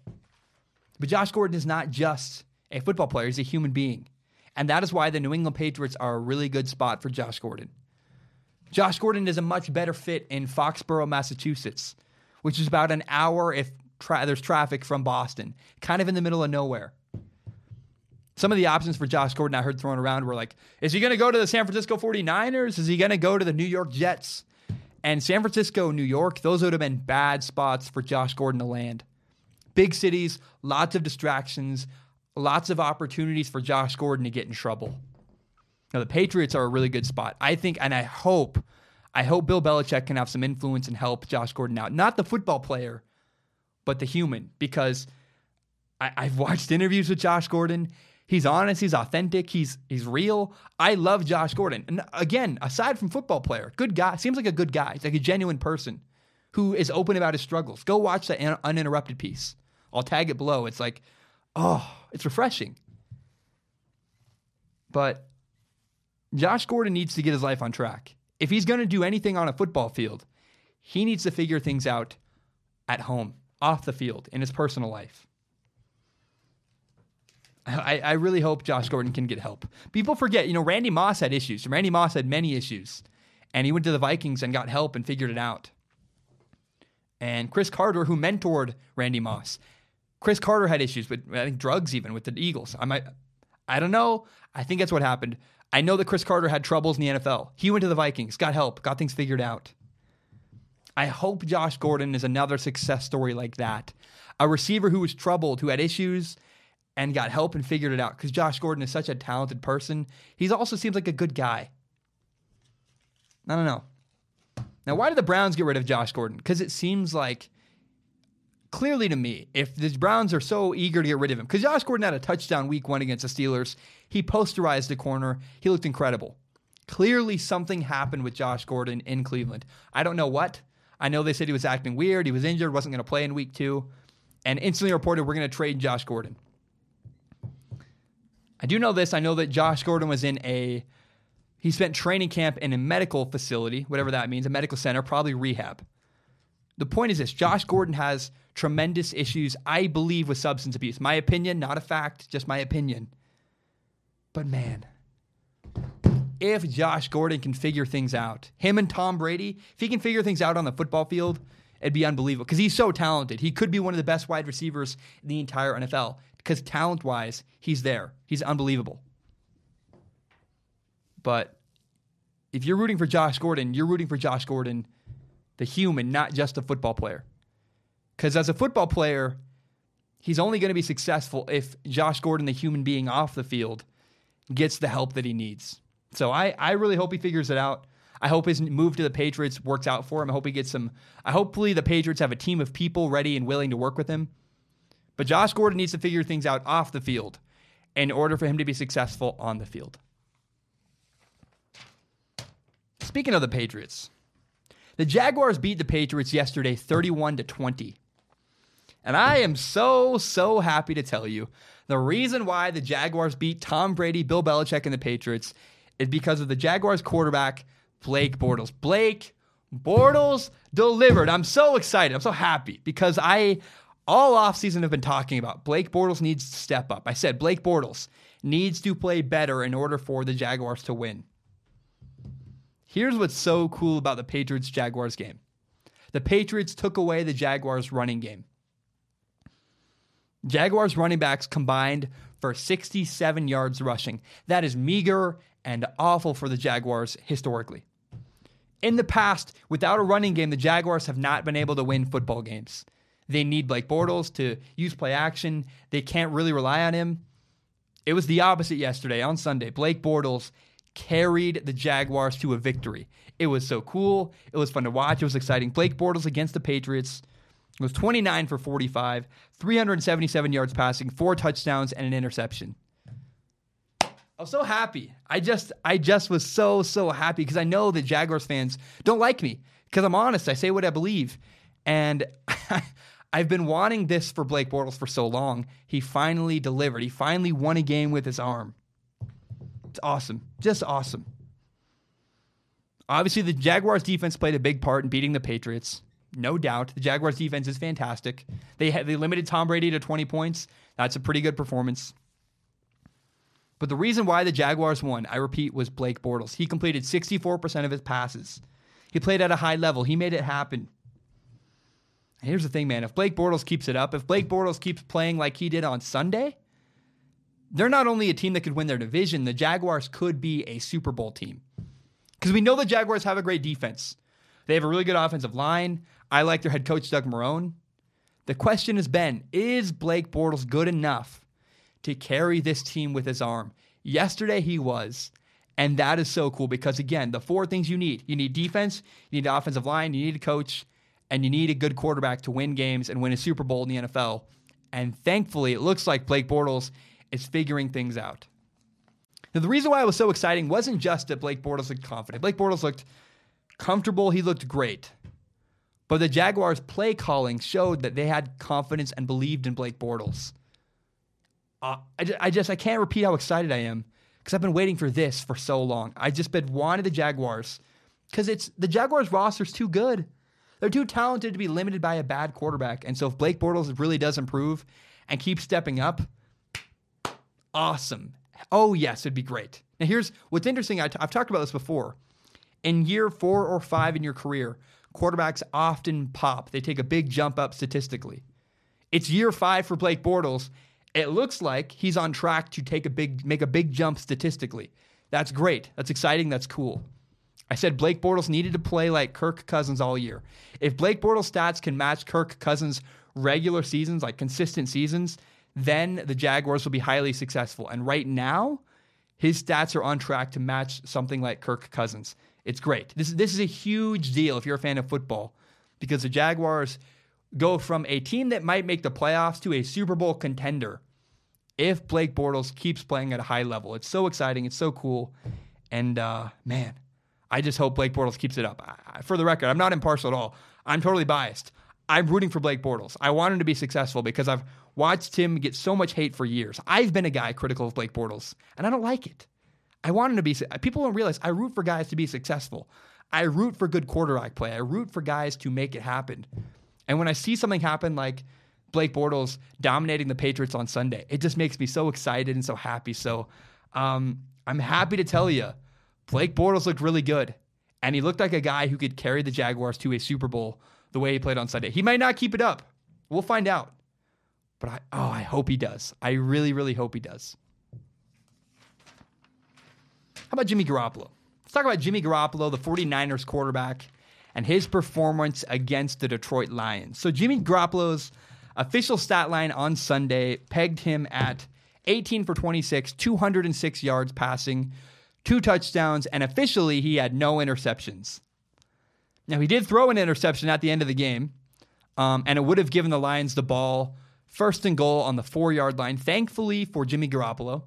But Josh Gordon is not just a football player, he's a human being. And that is why the New England Patriots are a really good spot for Josh Gordon. Josh Gordon is a much better fit in Foxborough, Massachusetts, which is about an hour, if tra- there's traffic from Boston, kind of in the middle of nowhere. Some of the options for Josh Gordon I heard thrown around were like, is he going to go to the San Francisco 49ers? Is he going to go to the New York Jets? And San Francisco, New York, those would have been bad spots for Josh Gordon to land. Big cities, lots of distractions, lots of opportunities for Josh Gordon to get in trouble. Now, the Patriots are a really good spot. I think, and I hope, I hope Bill Belichick can have some influence and help Josh Gordon out. Not the football player, but the human, because I, I've watched interviews with Josh Gordon. He's honest, he's authentic, he's he's real. I love Josh Gordon. And again, aside from football player, good guy, seems like a good guy. He's like a genuine person who is open about his struggles. Go watch that uninterrupted piece. I'll tag it below. It's like, oh, it's refreshing. But Josh Gordon needs to get his life on track. If he's going to do anything on a football field, he needs to figure things out at home, off the field, in his personal life. I, I really hope Josh Gordon can get help. People forget, you know, Randy Moss had issues. Randy Moss had many issues, and he went to the Vikings and got help and figured it out. And Cris Carter, who mentored Randy Moss, Cris Carter had issues with I think drugs even with the Eagles. I might, I don't know. I think that's what happened. I know that Cris Carter had troubles in the NFL. He went to the Vikings, got help, got things figured out. I hope Josh Gordon is another success story like that. A receiver who was troubled, who had issues, and got help and figured it out. Because Josh Gordon is such a talented person. He also seems like a good guy. I don't know. Now, why did the Browns get rid of Josh Gordon? Because it seems like clearly to me, if the Browns are so eager to get rid of him, because Josh Gordon had a touchdown week one against the Steelers, he posterized the corner, he looked incredible. Clearly, something happened with Josh Gordon in Cleveland. I don't know what. I know they said he was acting weird, he was injured, wasn't going to play in week two, and instantly reported we're going to trade Josh Gordon. I do know this. I know that Josh Gordon was in a he spent training camp in a medical facility, whatever that means, a medical center, probably rehab. The point is this Josh Gordon has tremendous issues, I believe, with substance abuse. My opinion, not a fact, just my opinion. But man, if Josh Gordon can figure things out, him and Tom Brady, if he can figure things out on the football field, it'd be unbelievable because he's so talented. He could be one of the best wide receivers in the entire NFL because talent wise, he's there. He's unbelievable. But if you're rooting for Josh Gordon, you're rooting for Josh Gordon, the human, not just the football player. Because as a football player, he's only going to be successful if Josh Gordon, the human being off the field, gets the help that he needs. So I, I really hope he figures it out. I hope his move to the Patriots works out for him. I hope he gets some. I hopefully the Patriots have a team of people ready and willing to work with him. But Josh Gordon needs to figure things out off the field in order for him to be successful on the field. Speaking of the Patriots, the Jaguars beat the Patriots yesterday 31 to 20. And I am so, so happy to tell you the reason why the Jaguars beat Tom Brady, Bill Belichick, and the Patriots is because of the Jaguars quarterback, Blake Bortles. Blake Bortles delivered. I'm so excited. I'm so happy because I all offseason have been talking about Blake Bortles needs to step up. I said Blake Bortles needs to play better in order for the Jaguars to win. Here's what's so cool about the Patriots Jaguars game the Patriots took away the Jaguars running game. Jaguars running backs combined for 67 yards rushing. That is meager and awful for the Jaguars historically. In the past, without a running game, the Jaguars have not been able to win football games. They need Blake Bortles to use play action. They can't really rely on him. It was the opposite yesterday on Sunday. Blake Bortles carried the Jaguars to a victory. It was so cool. It was fun to watch. It was exciting. Blake Bortles against the Patriots was 29 for 45, 377 yards passing, four touchdowns, and an interception. I was so happy. I just I just was so so happy because I know that Jaguars fans don't like me because I'm honest. I say what I believe, and I've been wanting this for Blake Bortles for so long. He finally delivered. He finally won a game with his arm. It's awesome. Just awesome. Obviously, the Jaguars defense played a big part in beating the Patriots. No doubt. The Jaguars defense is fantastic. They they limited Tom Brady to 20 points. That's a pretty good performance. But the reason why the Jaguars won, I repeat, was Blake Bortles. He completed 64% of his passes. He played at a high level. He made it happen. Here's the thing, man. If Blake Bortles keeps it up, if Blake Bortles keeps playing like he did on Sunday, they're not only a team that could win their division, the Jaguars could be a Super Bowl team. Because we know the Jaguars have a great defense. They have a really good offensive line. I like their head coach, Doug Marrone. The question has been is Blake Bortles good enough to carry this team with his arm? Yesterday he was. And that is so cool because, again, the four things you need you need defense, you need offensive line, you need a coach, and you need a good quarterback to win games and win a Super Bowl in the NFL. And thankfully, it looks like Blake Bortles is figuring things out. Now, the reason why it was so exciting wasn't just that Blake Bortles looked confident. Blake Bortles looked comfortable, he looked great. But the Jaguars' play calling showed that they had confidence and believed in Blake Bortles. Uh, I, just, I just I can't repeat how excited I am because I've been waiting for this for so long. I've just been wanting the Jaguars because it's the Jaguars roster's too good. They're too talented to be limited by a bad quarterback. And so if Blake Bortles really does improve and keep stepping up, awesome. Oh yes, it'd be great. Now here's what's interesting. i t- I've talked about this before. In year four or five in your career, quarterbacks often pop. They take a big jump up statistically. It's year five for Blake Bortles, it looks like he's on track to take a big make a big jump statistically. That's great. That's exciting. That's cool. I said Blake Bortles needed to play like Kirk Cousins all year. If Blake Bortles stats can match Kirk Cousins regular seasons, like consistent seasons, then the Jaguars will be highly successful. And right now, his stats are on track to match something like Kirk Cousins. It's great. This, this is a huge deal if you're a fan of football because the Jaguars go from a team that might make the playoffs to a Super Bowl contender if Blake Bortles keeps playing at a high level. It's so exciting. It's so cool. And uh, man, I just hope Blake Bortles keeps it up. I, for the record, I'm not impartial at all. I'm totally biased. I'm rooting for Blake Bortles. I want him to be successful because I've watched him get so much hate for years. I've been a guy critical of Blake Bortles, and I don't like it. I want him to be. People don't realize I root for guys to be successful. I root for good quarterback play. I root for guys to make it happen. And when I see something happen like Blake Bortles dominating the Patriots on Sunday, it just makes me so excited and so happy. So um, I'm happy to tell you, Blake Bortles looked really good. And he looked like a guy who could carry the Jaguars to a Super Bowl the way he played on Sunday. He might not keep it up. We'll find out. But I, oh, I hope he does. I really, really hope he does. How about Jimmy Garoppolo? Let's talk about Jimmy Garoppolo, the 49ers quarterback and his performance against the Detroit Lions. So Jimmy Garoppolo's official stat line on Sunday pegged him at 18 for 26, 206 yards passing, two touchdowns, and officially he had no interceptions. Now he did throw an interception at the end of the game, um, and it would have given the Lions the ball first and goal on the four yard line. Thankfully for Jimmy Garoppolo,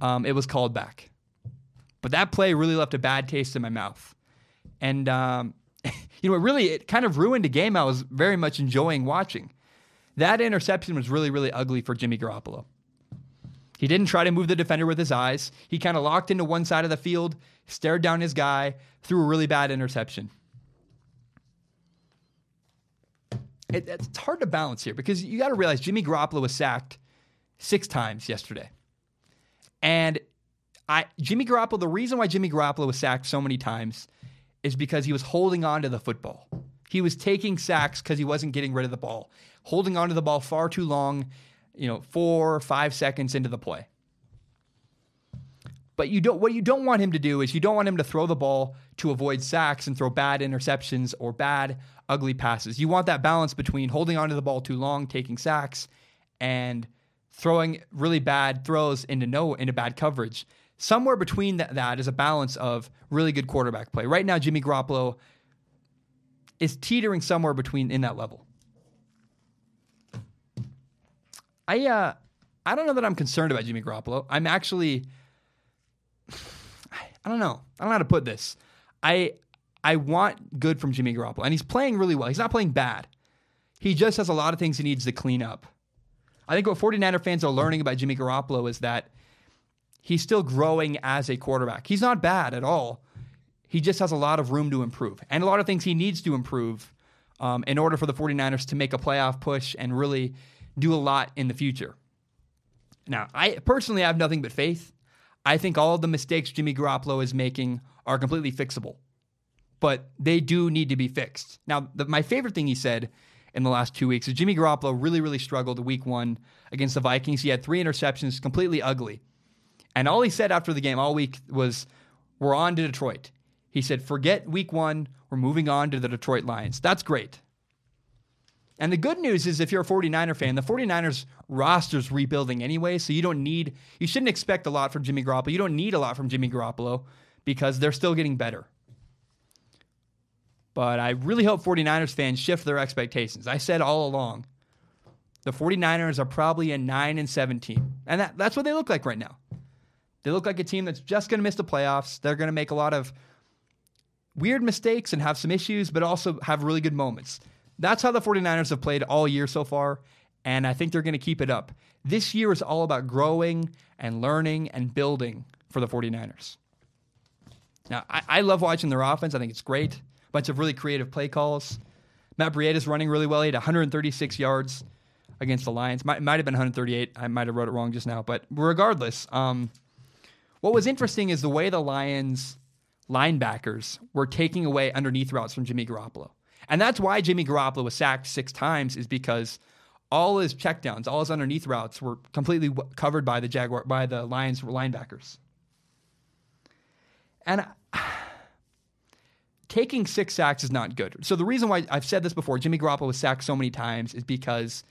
um, it was called back. But that play really left a bad taste in my mouth. And um, you know, it really it kind of ruined a game I was very much enjoying watching. That interception was really, really ugly for Jimmy Garoppolo. He didn't try to move the defender with his eyes. He kind of locked into one side of the field, stared down his guy, threw a really bad interception. It, it's hard to balance here because you got to realize Jimmy Garoppolo was sacked six times yesterday. And I Jimmy Garoppolo, the reason why Jimmy Garoppolo was sacked so many times is because he was holding on to the football. He was taking sacks because he wasn't getting rid of the ball, holding on to the ball far too long, you know, four, five seconds into the play. But you don't. What you don't want him to do is you don't want him to throw the ball to avoid sacks and throw bad interceptions or bad, ugly passes. You want that balance between holding onto the ball too long, taking sacks, and throwing really bad throws into no into bad coverage somewhere between that, is a balance of really good quarterback play. Right now, Jimmy Garoppolo is teetering somewhere between in that level. I uh, I don't know that I'm concerned about Jimmy Garoppolo. I'm actually I don't know. I don't know how to put this. I I want good from Jimmy Garoppolo, and he's playing really well. He's not playing bad. He just has a lot of things he needs to clean up. I think what 49er fans are learning about Jimmy Garoppolo is that he's still growing as a quarterback. He's not bad at all. He just has a lot of room to improve and a lot of things he needs to improve um, in order for the 49ers to make a playoff push and really do a lot in the future. Now, I personally have nothing but faith. I think all the mistakes Jimmy Garoppolo is making are completely fixable, but they do need to be fixed. Now, the, my favorite thing he said in the last two weeks is Jimmy Garoppolo really, really struggled week one against the Vikings. He had three interceptions, completely ugly. And all he said after the game all week was, We're on to Detroit. He said, Forget week one. We're moving on to the Detroit Lions. That's great. And the good news is if you're a 49er fan, the 49ers roster's rebuilding anyway, so you don't need you shouldn't expect a lot from Jimmy Garoppolo. You don't need a lot from Jimmy Garoppolo because they're still getting better. But I really hope 49ers fans shift their expectations. I said all along, the 49ers are probably a 9 and 17. And that, that's what they look like right now. They look like a team that's just going to miss the playoffs. They're going to make a lot of weird mistakes and have some issues, but also have really good moments. That's how the 49ers have played all year so far, and I think they're going to keep it up. This year is all about growing and learning and building for the 49ers. Now, I, I love watching their offense. I think it's great. Bunch of really creative play calls. Matt is running really well. He had 136 yards against the Lions. Might, might have been 138. I might have wrote it wrong just now. But regardless, um, what was interesting is the way the Lions linebackers were taking away underneath routes from Jimmy Garoppolo. And that's why Jimmy Garoppolo was sacked six times is because all his checkdowns, all his underneath routes were completely covered by the Jaguar by the Lions linebackers. And taking six sacks is not good. So the reason why I've said this before, Jimmy Garoppolo was sacked so many times is because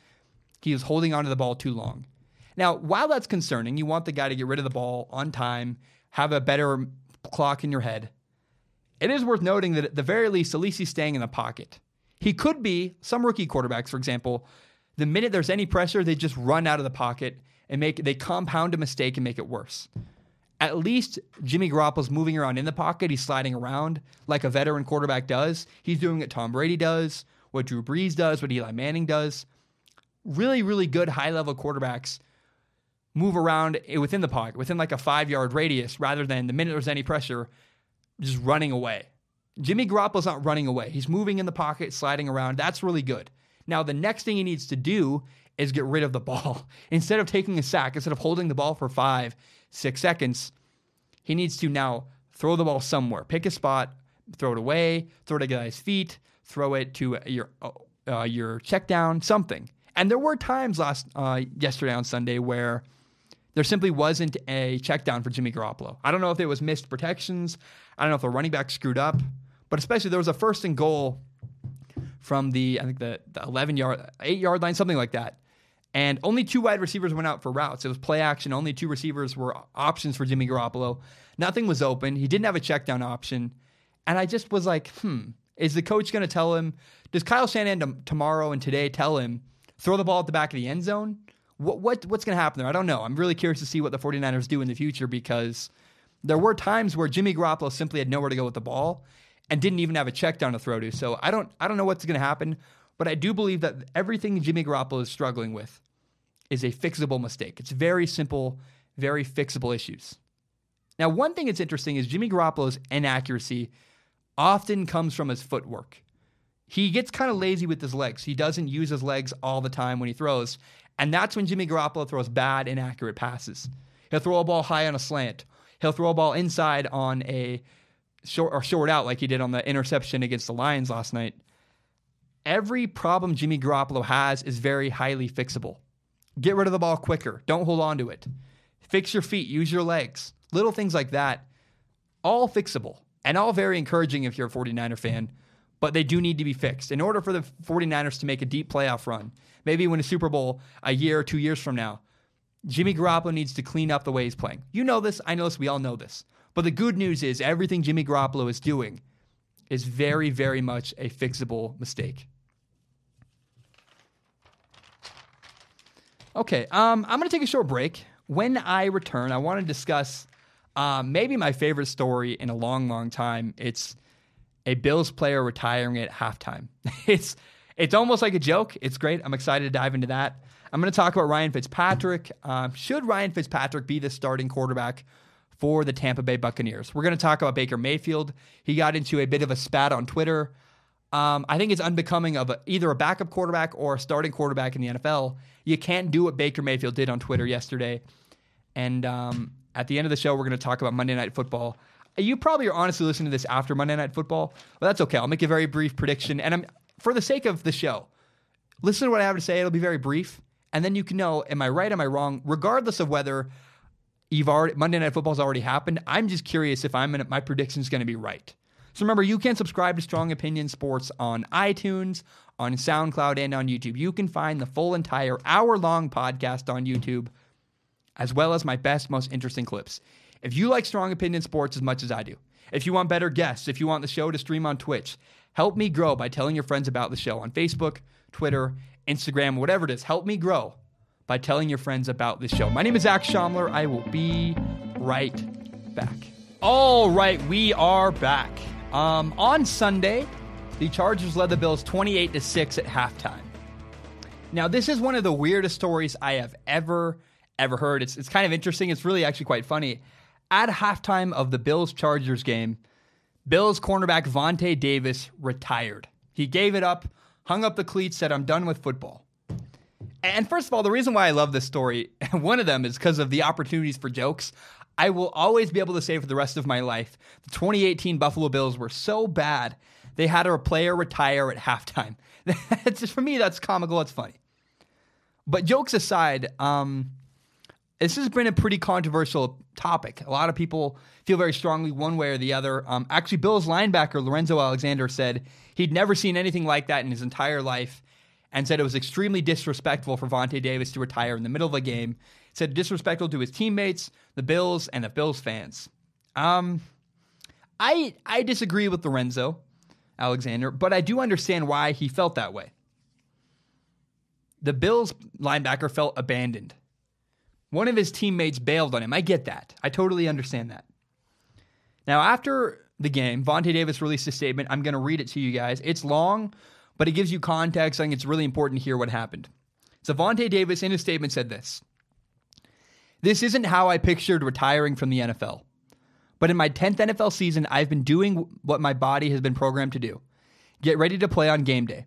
he was holding onto the ball too long. Now, while that's concerning, you want the guy to get rid of the ball on time, have a better clock in your head. It is worth noting that at the very least, he's staying in the pocket. He could be, some rookie quarterbacks, for example, the minute there's any pressure, they just run out of the pocket and make they compound a mistake and make it worse. At least Jimmy Garoppolo's moving around in the pocket. He's sliding around like a veteran quarterback does. He's doing what Tom Brady does, what Drew Brees does, what Eli Manning does. Really, really good high level quarterbacks move around within the pocket, within like a five yard radius, rather than the minute there's any pressure, just running away. Jimmy Garoppolo's not running away. He's moving in the pocket, sliding around. That's really good. Now, the next thing he needs to do is get rid of the ball. Instead of taking a sack, instead of holding the ball for five, six seconds, he needs to now throw the ball somewhere. Pick a spot, throw it away, throw it at guy's feet, throw it to your uh, your check down, something. And there were times last uh, yesterday on Sunday where there simply wasn't a check down for Jimmy Garoppolo. I don't know if it was missed protections. I don't know if the running back screwed up, but especially there was a first and goal from the I think the, the 11 yard, eight yard line, something like that. And only two wide receivers went out for routes. It was play action. Only two receivers were options for Jimmy Garoppolo. Nothing was open. He didn't have a check down option. And I just was like, hmm, is the coach going to tell him? Does Kyle Shanahan tomorrow and today tell him, throw the ball at the back of the end zone? What, what what's going to happen there? I don't know. I'm really curious to see what the 49ers do in the future because there were times where Jimmy Garoppolo simply had nowhere to go with the ball and didn't even have a check down to throw to. So I don't I don't know what's going to happen, but I do believe that everything Jimmy Garoppolo is struggling with is a fixable mistake. It's very simple, very fixable issues. Now, one thing that's interesting is Jimmy Garoppolo's inaccuracy often comes from his footwork. He gets kind of lazy with his legs. He doesn't use his legs all the time when he throws. And that's when Jimmy Garoppolo throws bad, inaccurate passes. He'll throw a ball high on a slant. He'll throw a ball inside on a short or short out like he did on the interception against the Lions last night. Every problem Jimmy Garoppolo has is very highly fixable. Get rid of the ball quicker. Don't hold on to it. Fix your feet, use your legs. Little things like that, all fixable and all very encouraging if you're a 49er fan, but they do need to be fixed. In order for the 49ers to make a deep playoff run, maybe win a Super Bowl a year or two years from now, Jimmy Garoppolo needs to clean up the way he's playing. You know this, I know this, we all know this. But the good news is everything Jimmy Garoppolo is doing is very, very much a fixable mistake. Okay, um, I'm going to take a short break. When I return, I want to discuss uh, maybe my favorite story in a long, long time. It's a Bills player retiring at halftime. it's it's almost like a joke. It's great. I'm excited to dive into that. I'm going to talk about Ryan Fitzpatrick. Um, should Ryan Fitzpatrick be the starting quarterback for the Tampa Bay Buccaneers? We're going to talk about Baker Mayfield. He got into a bit of a spat on Twitter. Um, I think it's unbecoming of a, either a backup quarterback or a starting quarterback in the NFL. You can't do what Baker Mayfield did on Twitter yesterday. And um, at the end of the show, we're going to talk about Monday Night Football. You probably are honestly listening to this after Monday Night Football, but that's okay. I'll make a very brief prediction. And I'm for the sake of the show, listen to what I have to say. It'll be very brief. And then you can know, am I right? Am I wrong? Regardless of whether you've already Monday Night Football's already happened, I'm just curious if I'm in, my prediction is going to be right. So remember, you can subscribe to Strong Opinion Sports on iTunes, on SoundCloud, and on YouTube. You can find the full entire hour long podcast on YouTube, as well as my best, most interesting clips. If you like Strong Opinion Sports as much as I do, if you want better guests, if you want the show to stream on Twitch, help me grow by telling your friends about the show on Facebook, Twitter, Instagram, whatever it is. Help me grow by telling your friends about this show. My name is Zac Shomler. I will be right back. All right, we are back. Um, on Sunday, the Chargers led the Bills 28 to 6 at halftime. Now, this is one of the weirdest stories I have ever, ever heard. It's, it's kind of interesting. It's really actually quite funny. At halftime of the Bills Chargers game, Bills cornerback Vontae Davis retired. He gave it up, hung up the cleats, said, I'm done with football. And first of all, the reason why I love this story, one of them is because of the opportunities for jokes. I will always be able to say for the rest of my life, the 2018 Buffalo Bills were so bad, they had a player retire at halftime. just, for me, that's comical. It's funny. But jokes aside, um, this has been a pretty controversial topic. A lot of people feel very strongly one way or the other. Um, actually, Bills linebacker Lorenzo Alexander said he'd never seen anything like that in his entire life and said it was extremely disrespectful for Vontae Davis to retire in the middle of a game. Said disrespectful to his teammates, the Bills, and the Bills fans. Um, I I disagree with Lorenzo Alexander, but I do understand why he felt that way. The Bills linebacker felt abandoned. One of his teammates bailed on him. I get that. I totally understand that. Now, after the game, Vontae Davis released a statement. I'm going to read it to you guys. It's long, but it gives you context. I think it's really important to hear what happened. So, Vontae Davis, in his statement, said this This isn't how I pictured retiring from the NFL. But in my 10th NFL season, I've been doing what my body has been programmed to do get ready to play on game day.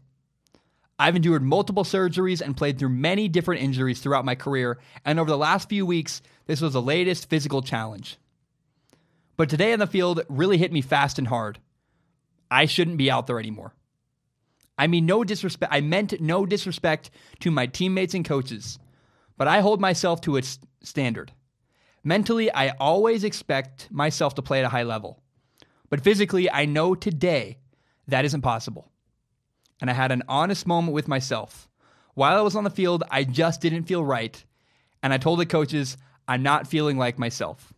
I've endured multiple surgeries and played through many different injuries throughout my career, and over the last few weeks, this was the latest physical challenge. But today on the field really hit me fast and hard. I shouldn't be out there anymore. I mean no disrespect I meant no disrespect to my teammates and coaches, but I hold myself to a standard. Mentally, I always expect myself to play at a high level. But physically, I know today that isn't possible and I had an honest moment with myself. While I was on the field, I just didn't feel right, and I told the coaches, I'm not feeling like myself.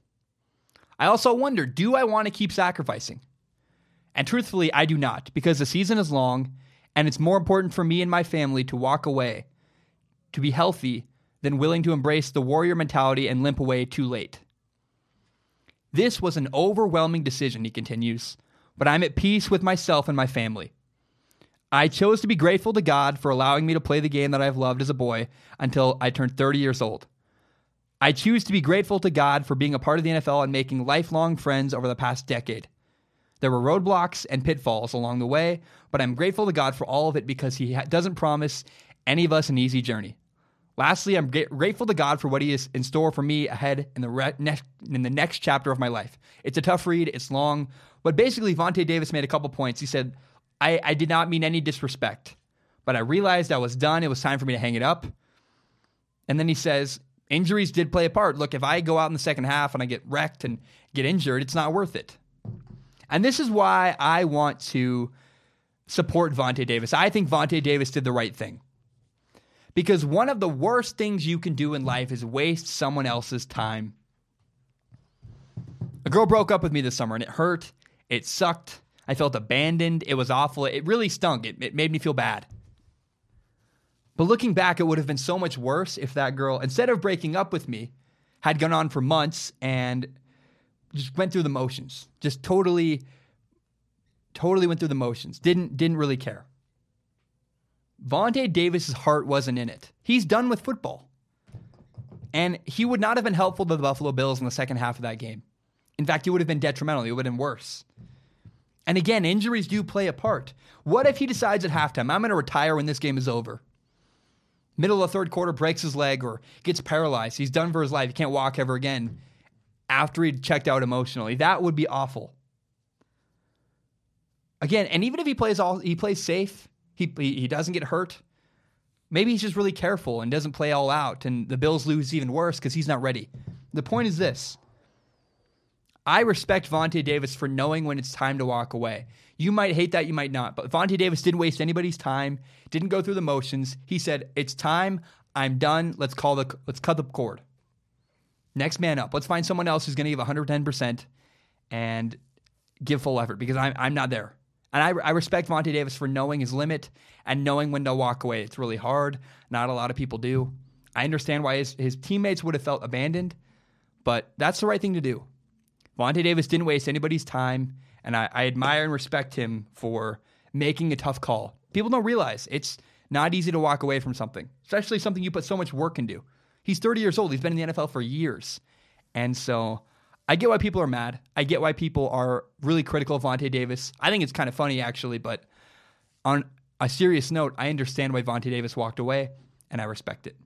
I also wonder do I want to keep sacrificing? And truthfully, I do not, because the season is long, and it's more important for me and my family to walk away, to be healthy, than willing to embrace the warrior mentality and limp away too late. This was an overwhelming decision, he continues, but I'm at peace with myself and my family. I chose to be grateful to God for allowing me to play the game that I've loved as a boy until I turned 30 years old. I choose to be grateful to God for being a part of the NFL and making lifelong friends over the past decade. There were roadblocks and pitfalls along the way, but I'm grateful to God for all of it because He doesn't promise any of us an easy journey. Lastly, I'm grateful to God for what He is in store for me ahead in the, re- next, in the next chapter of my life. It's a tough read, it's long, but basically, Vontae Davis made a couple points. He said, I, I did not mean any disrespect, but I realized I was done. It was time for me to hang it up. And then he says, injuries did play a part. Look, if I go out in the second half and I get wrecked and get injured, it's not worth it. And this is why I want to support Vontae Davis. I think Vontae Davis did the right thing. Because one of the worst things you can do in life is waste someone else's time. A girl broke up with me this summer and it hurt. It sucked. I felt abandoned. It was awful. It really stunk. It, it made me feel bad. But looking back, it would have been so much worse if that girl, instead of breaking up with me, had gone on for months and just went through the motions. Just totally, totally went through the motions. Didn't didn't really care. Vontae Davis's heart wasn't in it. He's done with football. And he would not have been helpful to the Buffalo Bills in the second half of that game. In fact, he would have been detrimental. He would have been worse. And again, injuries do play a part. What if he decides at halftime, I'm going to retire when this game is over? Middle of the third quarter, breaks his leg or gets paralyzed. He's done for his life. He can't walk ever again after he checked out emotionally. That would be awful. Again, and even if he plays all he plays safe, he he doesn't get hurt. Maybe he's just really careful and doesn't play all out, and the Bills lose even worse because he's not ready. The point is this I respect Vontae Davis for knowing when it's time to walk away. You might hate that, you might not, but Vontae Davis didn't waste anybody's time, didn't go through the motions. He said, "It's time. I'm done. Let's call the let's cut the cord. Next man up. Let's find someone else who's going to give 110 percent and give full effort because I'm I'm not there." And I, I respect Vontae Davis for knowing his limit and knowing when to walk away. It's really hard. Not a lot of people do. I understand why his, his teammates would have felt abandoned, but that's the right thing to do. Vontae Davis didn't waste anybody's time, and I, I admire and respect him for making a tough call. People don't realize it's not easy to walk away from something, especially something you put so much work into. He's 30 years old. He's been in the NFL for years. And so I get why people are mad. I get why people are really critical of Vontae Davis. I think it's kind of funny, actually, but on a serious note, I understand why Vontae Davis walked away, and I respect it.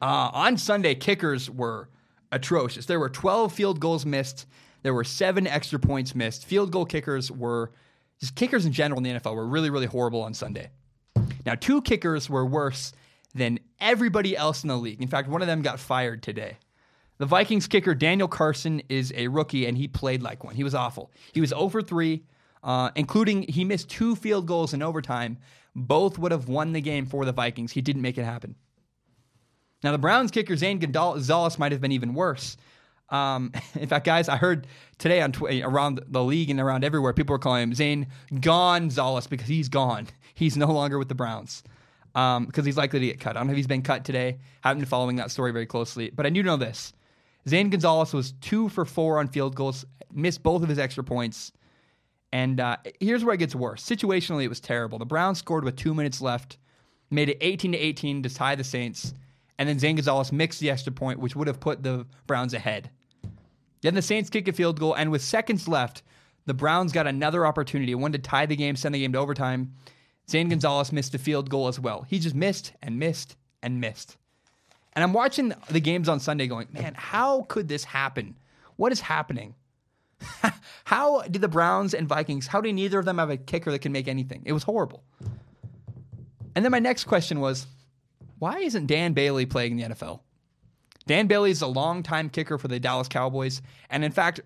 Uh, on Sunday, kickers were atrocious. There were 12 field goals missed. There were seven extra points missed. Field goal kickers were just kickers in general in the NFL were really, really horrible on Sunday. Now, two kickers were worse than everybody else in the league. In fact, one of them got fired today. The Vikings kicker Daniel Carlson is a rookie, and he played like one. He was awful. He was over 3, uh, including he missed two field goals in overtime. Both would have won the game for the Vikings. He didn't make it happen. Now, the Browns kicker Zane Gonzalez might have been even worse. Um, in fact, guys, I heard today on around the league and around everywhere, people were calling him Zane Gonzalez because he's gone. He's no longer with the Browns because um, he's likely to get cut. I don't know if he's been cut today. Haven't been following that story very closely, but I do know this: Zane Gonzalez was two for four on field goals, missed both of his extra points. And uh, here's where it gets worse. Situationally, it was terrible. The Browns scored with two minutes left, made it 18 to 18 to tie the Saints and then Zane Gonzalez mixed the extra point, which would have put the Browns ahead. Then the Saints kick a field goal, and with seconds left, the Browns got another opportunity, one to tie the game, send the game to overtime. Zane Gonzalez missed a field goal as well. He just missed and missed and missed. And I'm watching the games on Sunday going, man, how could this happen? What is happening? how did the Browns and Vikings, how do neither of them have a kicker that can make anything? It was horrible. And then my next question was, why isn't Dan Bailey playing in the NFL? Dan Bailey is a longtime kicker for the Dallas Cowboys. And in fact,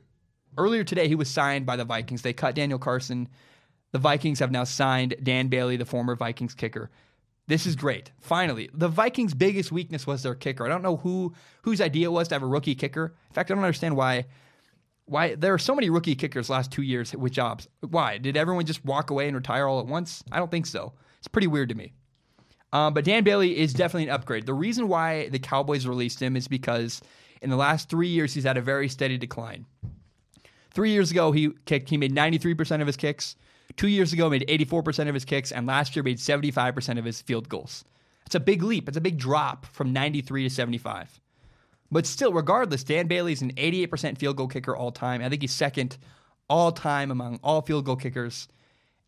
earlier today, he was signed by the Vikings. They cut Daniel Carlson. The Vikings have now signed Dan Bailey, the former Vikings kicker. This is great. Finally, the Vikings' biggest weakness was their kicker. I don't know who whose idea it was to have a rookie kicker. In fact, I don't understand why why there are so many rookie kickers last two years with jobs. Why did everyone just walk away and retire all at once? I don't think so. It's pretty weird to me. Um, but Dan Bailey is definitely an upgrade. The reason why the Cowboys released him is because in the last three years he's had a very steady decline. Three years ago he kicked, he made 93% of his kicks. Two years ago made 84% of his kicks, and last year made 75% of his field goals. It's a big leap. It's a big drop from 93 to 75. But still, regardless, Dan Bailey is an 88% field goal kicker all time. I think he's second all time among all field goal kickers.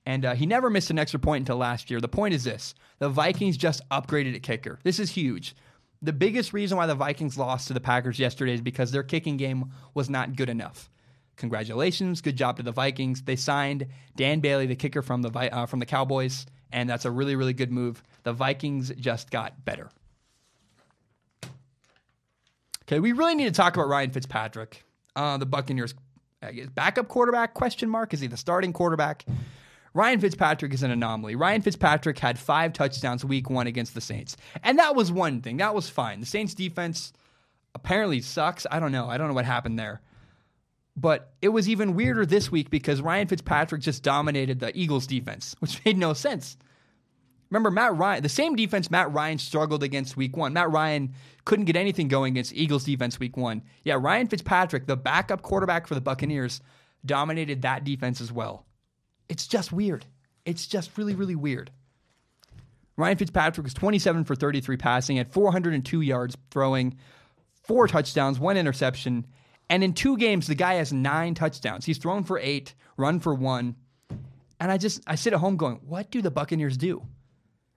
And uh, he never missed an extra point until last year. The point is this the Vikings just upgraded at kicker. This is huge. The biggest reason why the Vikings lost to the Packers yesterday is because their kicking game was not good enough. Congratulations, good job to the Vikings. They signed Dan Bailey, the kicker from the uh, from the Cowboys, and that's a really really good move. The Vikings just got better. Okay, we really need to talk about Ryan Fitzpatrick, uh, the Buccaneers backup quarterback? Question mark. Is he the starting quarterback? Ryan Fitzpatrick is an anomaly. Ryan Fitzpatrick had five touchdowns week one against the Saints. And that was one thing. That was fine. The Saints defense apparently sucks. I don't know. I don't know what happened there. But it was even weirder this week because Ryan Fitzpatrick just dominated the Eagles defense, which made no sense. Remember, Matt Ryan, the same defense Matt Ryan struggled against week one. Matt Ryan couldn't get anything going against Eagles defense week one. Yeah, Ryan Fitzpatrick, the backup quarterback for the Buccaneers, dominated that defense as well. It's just weird. It's just really, really weird. Ryan Fitzpatrick was 27 for 33 passing at 402 yards throwing, four touchdowns, one interception. And in two games, the guy has nine touchdowns. He's thrown for eight, run for one. And I just, I sit at home going, what do the Buccaneers do?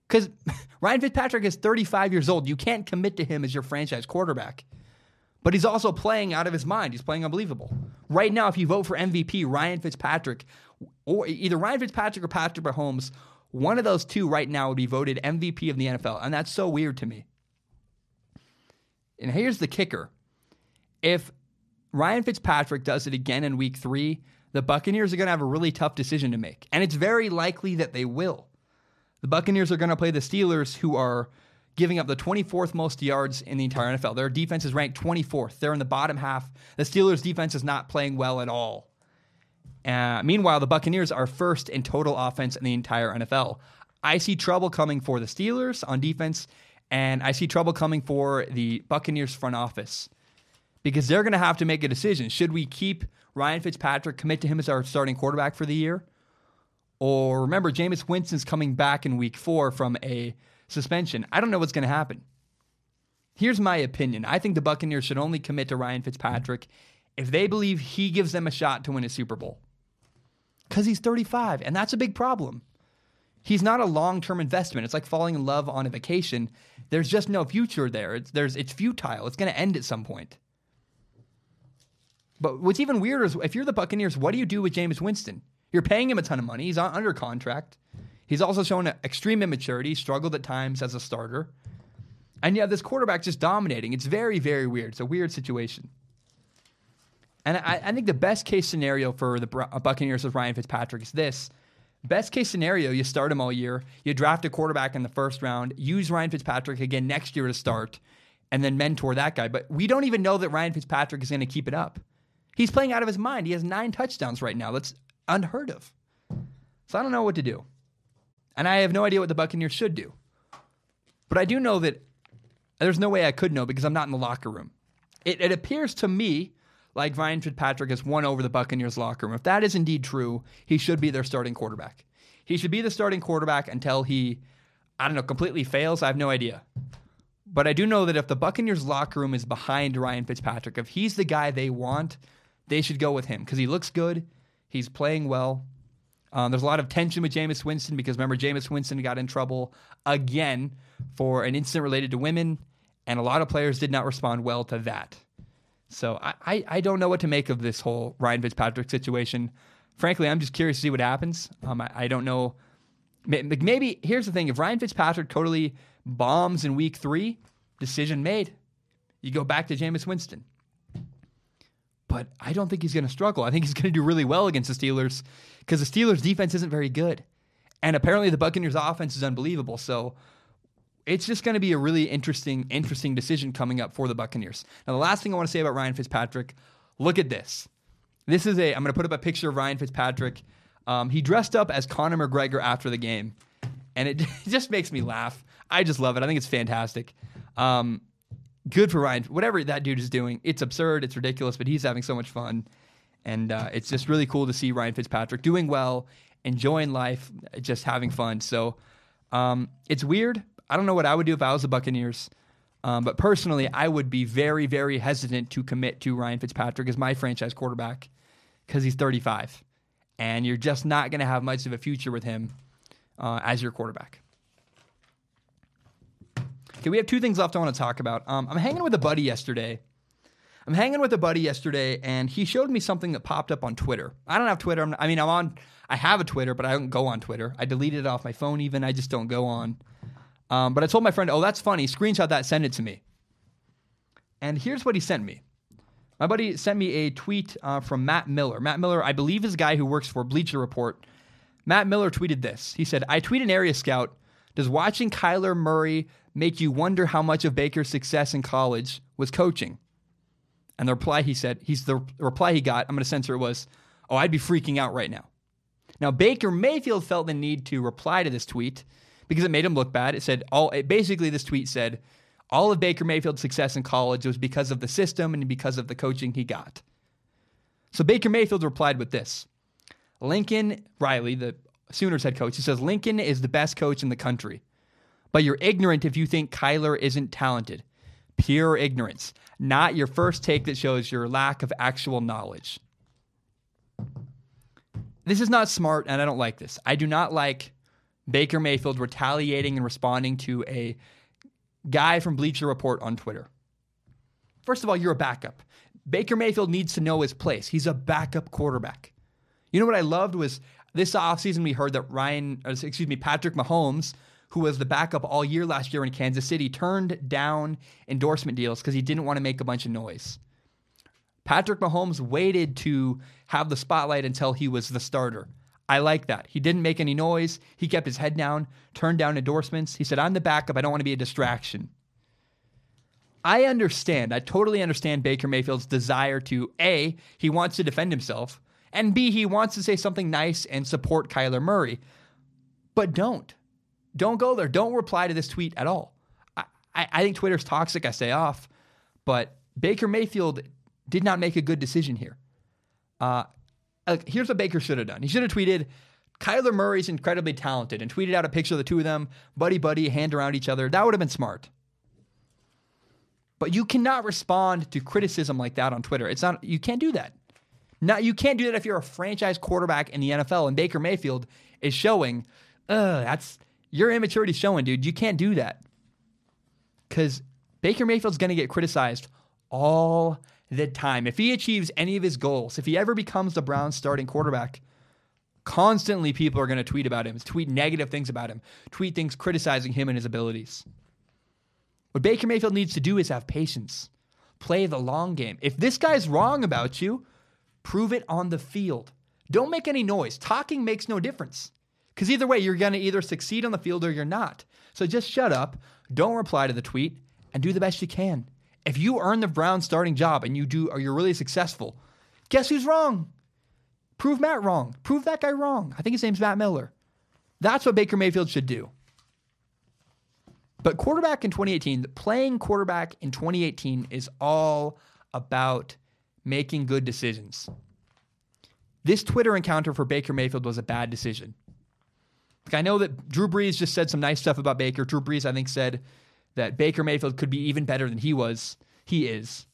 Because Ryan Fitzpatrick is 35 years old. You can't commit to him as your franchise quarterback. But he's also playing out of his mind. He's playing unbelievable. Right now, if you vote for MVP, Ryan Fitzpatrick or either Ryan Fitzpatrick or Patrick Mahomes, one of those two right now would be voted MVP of the NFL. And that's so weird to me. And here's the kicker if Ryan Fitzpatrick does it again in week three, the Buccaneers are going to have a really tough decision to make. And it's very likely that they will. The Buccaneers are going to play the Steelers, who are giving up the 24th most yards in the entire NFL. Their defense is ranked 24th. They're in the bottom half. The Steelers' defense is not playing well at all. Uh, meanwhile, the Buccaneers are first in total offense in the entire NFL. I see trouble coming for the Steelers on defense, and I see trouble coming for the Buccaneers front office because they're going to have to make a decision. Should we keep Ryan Fitzpatrick, commit to him as our starting quarterback for the year? Or remember, Jameis Winston's coming back in week four from a suspension. I don't know what's going to happen. Here's my opinion I think the Buccaneers should only commit to Ryan Fitzpatrick if they believe he gives them a shot to win a Super Bowl. Because he's 35, and that's a big problem. He's not a long term investment. It's like falling in love on a vacation. There's just no future there. It's, there's, it's futile. It's going to end at some point. But what's even weirder is if you're the Buccaneers, what do you do with Jameis Winston? You're paying him a ton of money. He's on under contract. He's also shown extreme immaturity, struggled at times as a starter. And you have this quarterback just dominating. It's very, very weird. It's a weird situation. And I, I think the best case scenario for the uh, Buccaneers with Ryan Fitzpatrick is this. Best case scenario, you start him all year, you draft a quarterback in the first round, use Ryan Fitzpatrick again next year to start, and then mentor that guy. But we don't even know that Ryan Fitzpatrick is going to keep it up. He's playing out of his mind. He has nine touchdowns right now. That's unheard of. So I don't know what to do. And I have no idea what the Buccaneers should do. But I do know that there's no way I could know because I'm not in the locker room. It, it appears to me like Ryan Fitzpatrick has won over the Buccaneers locker room. If that is indeed true, he should be their starting quarterback. He should be the starting quarterback until he, I don't know, completely fails. I have no idea. But I do know that if the Buccaneers locker room is behind Ryan Fitzpatrick, if he's the guy they want, they should go with him because he looks good. He's playing well. Um, there's a lot of tension with Jameis Winston because remember, Jameis Winston got in trouble again for an incident related to women, and a lot of players did not respond well to that. So I, I, I don't know what to make of this whole Ryan Fitzpatrick situation. Frankly, I'm just curious to see what happens. Um, I, I don't know. Maybe here's the thing: if Ryan Fitzpatrick totally bombs in Week Three, decision made. You go back to Jameis Winston but I don't think he's going to struggle. I think he's going to do really well against the Steelers because the Steelers' defense isn't very good. And apparently the Buccaneers' offense is unbelievable. So it's just going to be a really interesting, interesting decision coming up for the Buccaneers. Now, the last thing I want to say about Ryan Fitzpatrick look at this. This is a, I'm going to put up a picture of Ryan Fitzpatrick. Um, he dressed up as Conor McGregor after the game, and it, just makes me laugh. I just love it. I think it's fantastic. Um, good for Ryan. Whatever that dude is doing, it's absurd, it's ridiculous, but he's having so much fun. And uh, it's just really cool to see Ryan Fitzpatrick doing well, enjoying life, just having fun. So um, it's weird. I don't know what I would do if I was the Buccaneers. Um, but personally, I would be very, very hesitant to commit to Ryan Fitzpatrick as my franchise quarterback because he's 35. And you're just not going to have much of a future with him uh, as your quarterback. Okay, we have two things left I want to talk about. Um, I'm hanging with a buddy yesterday. I'm hanging with a buddy yesterday, and he showed me something that popped up on Twitter. I don't have Twitter. I'm, i mean, I'm on. I have a Twitter, but I don't go on Twitter. I deleted it off my phone. Even I just don't go on. Um, but I told my friend, "Oh, that's funny. Screenshot that. Send it to me." And here's what he sent me. My buddy sent me a tweet uh, from Matt Miller. Matt Miller, I believe, is a guy who works for Bleacher Report. Matt Miller tweeted this. He said, "I tweet an area scout. Does watching Kyler Murray make you wonder how much of Baker's success in college was coaching? And the reply he said, he's the reply he got, I'm going to censor it was, oh, I'd be freaking out right now. Now, Baker Mayfield felt the need to reply to this tweet because it made him look bad. It said, all, it, basically, this tweet said, all of Baker Mayfield's success in college was because of the system and because of the coaching he got. So Baker Mayfield replied with this Lincoln Riley, the Sooners head coach, he says, Lincoln is the best coach in the country. But you're ignorant if you think Kyler isn't talented. Pure ignorance, not your first take that shows your lack of actual knowledge. This is not smart, and I don't like this. I do not like Baker Mayfield retaliating and responding to a guy from Bleacher Report on Twitter. First of all, you're a backup. Baker Mayfield needs to know his place. He's a backup quarterback. You know what I loved was this offseason we heard that Ryan, excuse me, Patrick Mahomes who was the backup all year last year in Kansas City, turned down endorsement deals because he didn't want to make a bunch of noise. Patrick Mahomes waited to have the spotlight until he was the starter. I like that. He didn't make any noise. He kept his head down, turned down endorsements. He said, I'm the backup. I don't want to be a distraction. I understand. I totally understand Baker Mayfield's desire to A, he wants to defend himself, and B, he wants to say something nice and support Kyler Murray. But don't. Don't go there. Don't reply to this tweet at all. I, I, I think Twitter's toxic. I stay off. But Baker Mayfield did not make a good decision here. Uh, here's what Baker should have done. He should have tweeted, Kyler Murray's incredibly talented and tweeted out a picture of the two of them, buddy buddy, hand around each other. That would have been smart. But you cannot respond to criticism like that on Twitter. It's not you can't do that. Now you can't do that if you're a franchise quarterback in the NFL and Baker Mayfield is showing, that's your immaturity showing, dude. You can't do that. Cause Baker Mayfield's gonna get criticized all the time. If he achieves any of his goals, if he ever becomes the Browns starting quarterback, constantly people are going to tweet about him, tweet negative things about him, tweet things criticizing him and his abilities. What Baker Mayfield needs to do is have patience, play the long game. If this guy's wrong about you, prove it on the field. Don't make any noise. Talking makes no difference. Because either way, you're going to either succeed on the field or you're not. So just shut up, don't reply to the tweet, and do the best you can. If you earn the Browns starting job and you do or you're really successful, guess who's wrong? Prove Matt wrong. Prove that guy wrong. I think his name's Matt Miller. That's what Baker Mayfield should do. But quarterback in 2018, playing quarterback in 2018 is all about making good decisions. This Twitter encounter for Baker Mayfield was a bad decision. I know that Drew Brees just said some nice stuff about Baker. Drew Brees, I think, said that Baker Mayfield could be even better than he was. He is.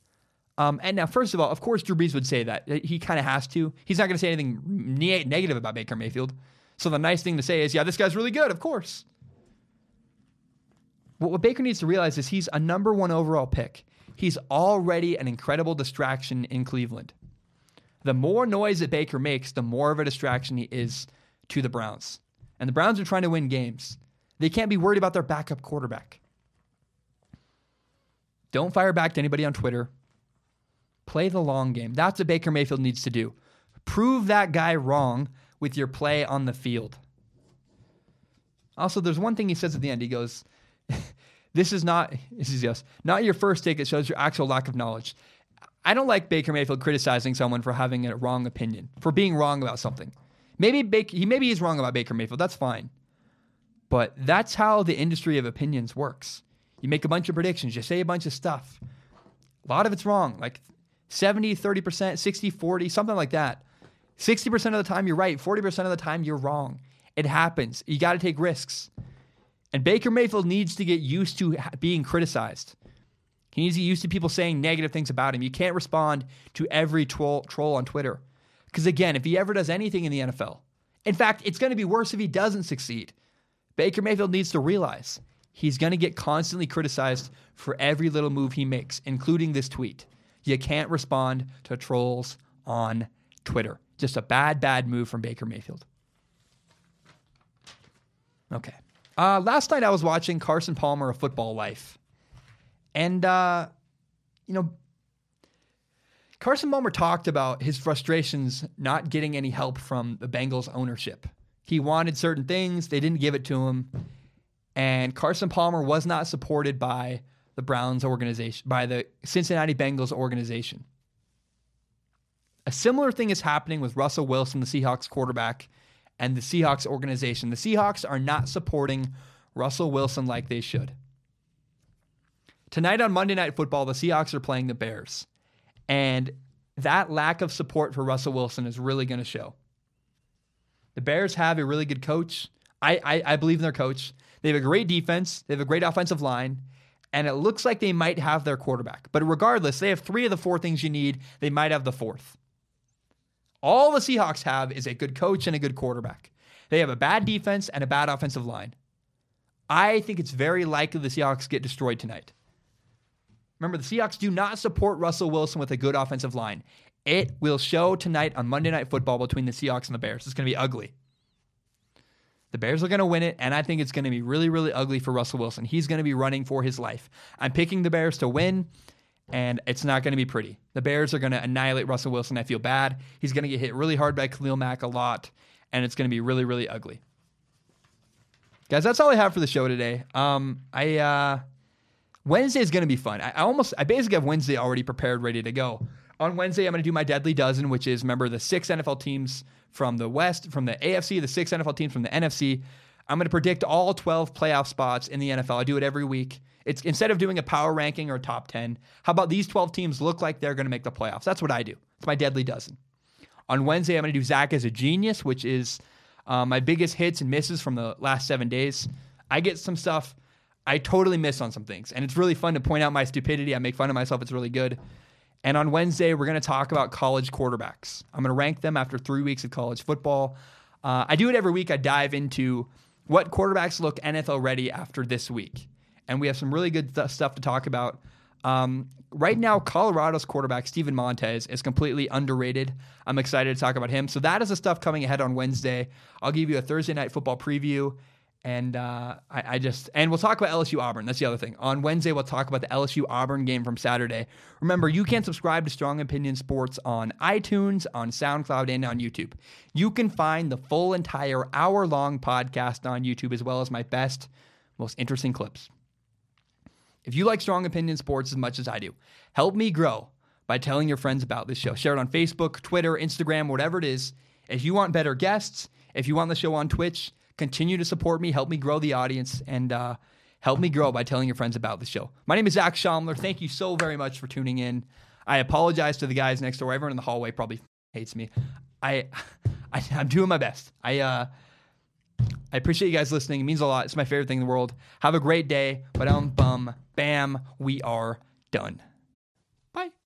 Um, and now, first of all, of course, Drew Brees would say that. He kind of has to. He's not going to say anything ne- negative about Baker Mayfield. So the nice thing to say is, yeah, this guy's really good, of course. What, what Baker needs to realize is he's a number one overall pick. He's already an incredible distraction in Cleveland. The more noise that Baker makes, the more of a distraction he is to the Browns. And the Browns are trying to win games. They can't be worried about their backup quarterback. Don't fire back to anybody on Twitter. Play the long game. That's what Baker Mayfield needs to do. Prove that guy wrong with your play on the field. Also, there's one thing he says at the end. He goes, This is not, this is yes, not your first take. It shows your actual lack of knowledge. I don't like Baker Mayfield criticizing someone for having a wrong opinion, for being wrong about something. Maybe Baker, he maybe he's wrong about Baker Mayfield. That's fine. But that's how the industry of opinions works. You make a bunch of predictions, you say a bunch of stuff. A lot of it's wrong, like 70, 30%, 60, 40, something like that. 60% of the time you're right, 40% of the time you're wrong. It happens. You got to take risks. And Baker Mayfield needs to get used to being criticized. He needs to get used to people saying negative things about him. You can't respond to every troll, troll on Twitter. Because again, if he ever does anything in the NFL, in fact, it's going to be worse if he doesn't succeed. Baker Mayfield needs to realize he's going to get constantly criticized for every little move he makes, including this tweet. You can't respond to trolls on Twitter. Just a bad, bad move from Baker Mayfield. Okay. Uh, last night I was watching Carson Palmer, of Football Life. And, uh, you know, Carson Palmer talked about his frustrations not getting any help from the Bengals ownership. He wanted certain things, they didn't give it to him. And Carson Palmer was not supported by the Browns organization, by the Cincinnati Bengals organization. A similar thing is happening with Russell Wilson, the Seahawks quarterback, and the Seahawks organization. The Seahawks are not supporting Russell Wilson like they should. Tonight on Monday Night Football, the Seahawks are playing the Bears. And that lack of support for Russell Wilson is really going to show. The Bears have a really good coach. I, I, I believe in their coach. They have a great defense, they have a great offensive line, and it looks like they might have their quarterback. But regardless, they have three of the four things you need. They might have the fourth. All the Seahawks have is a good coach and a good quarterback. They have a bad defense and a bad offensive line. I think it's very likely the Seahawks get destroyed tonight. Remember, the Seahawks do not support Russell Wilson with a good offensive line. It will show tonight on Monday Night Football between the Seahawks and the Bears. It's going to be ugly. The Bears are going to win it, and I think it's going to be really, really ugly for Russell Wilson. He's going to be running for his life. I'm picking the Bears to win, and it's not going to be pretty. The Bears are going to annihilate Russell Wilson. I feel bad. He's going to get hit really hard by Khalil Mack a lot, and it's going to be really, really ugly. Guys, that's all I have for the show today. Um, I uh, Wednesday is going to be fun. I, I almost, I basically have Wednesday already prepared, ready to go. On Wednesday, I'm going to do my deadly dozen, which is remember the six NFL teams from the West, from the AFC, the six NFL teams from the NFC. I'm going to predict all 12 playoff spots in the NFL. I do it every week. It's instead of doing a power ranking or top 10, how about these 12 teams look like they're going to make the playoffs? That's what I do. It's my deadly dozen. On Wednesday, I'm going to do Zac as a genius, which is um, my biggest hits and misses from the last seven days. I get some stuff I totally miss on some things, and it's really fun to point out my stupidity. I make fun of myself. It's really good. And on Wednesday, we're going to talk about college quarterbacks. I'm going to rank them after three weeks of college football. Uh, I do it every week. I dive into what quarterbacks look NFL ready after this week. And we have some really good th- stuff to talk about. Um, right now, Colorado's quarterback, Steven Montez, is completely underrated. I'm excited to talk about him. So that is the stuff coming ahead on Wednesday. I'll give you a Thursday night football preview and uh, I, I, just and we'll talk about LSU Auburn. That's the other thing. On Wednesday, we'll talk about the LSU Auburn game from Saturday. Remember, you can subscribe to Strong Opinion Sports on iTunes, on SoundCloud, and on YouTube. You can find the full entire hour long podcast on YouTube as well as my best, most interesting clips. If you like Strong Opinion Sports as much as I do, help me grow by telling your friends about this show. Share it on Facebook, Twitter, Instagram, whatever it is. If you want better guests, if you want the show on Twitch Continue to support me, help me grow the audience, and uh, help me grow by telling your friends about the show. My name is Zac Shomler. Thank you so very much for tuning in. I apologize to the guys next door. Everyone in the hallway probably hates me. I, I am doing my best. I uh, I appreciate you guys listening. It means a lot. It's my favorite thing in the world. Have a great day. But um bum bam, we are done.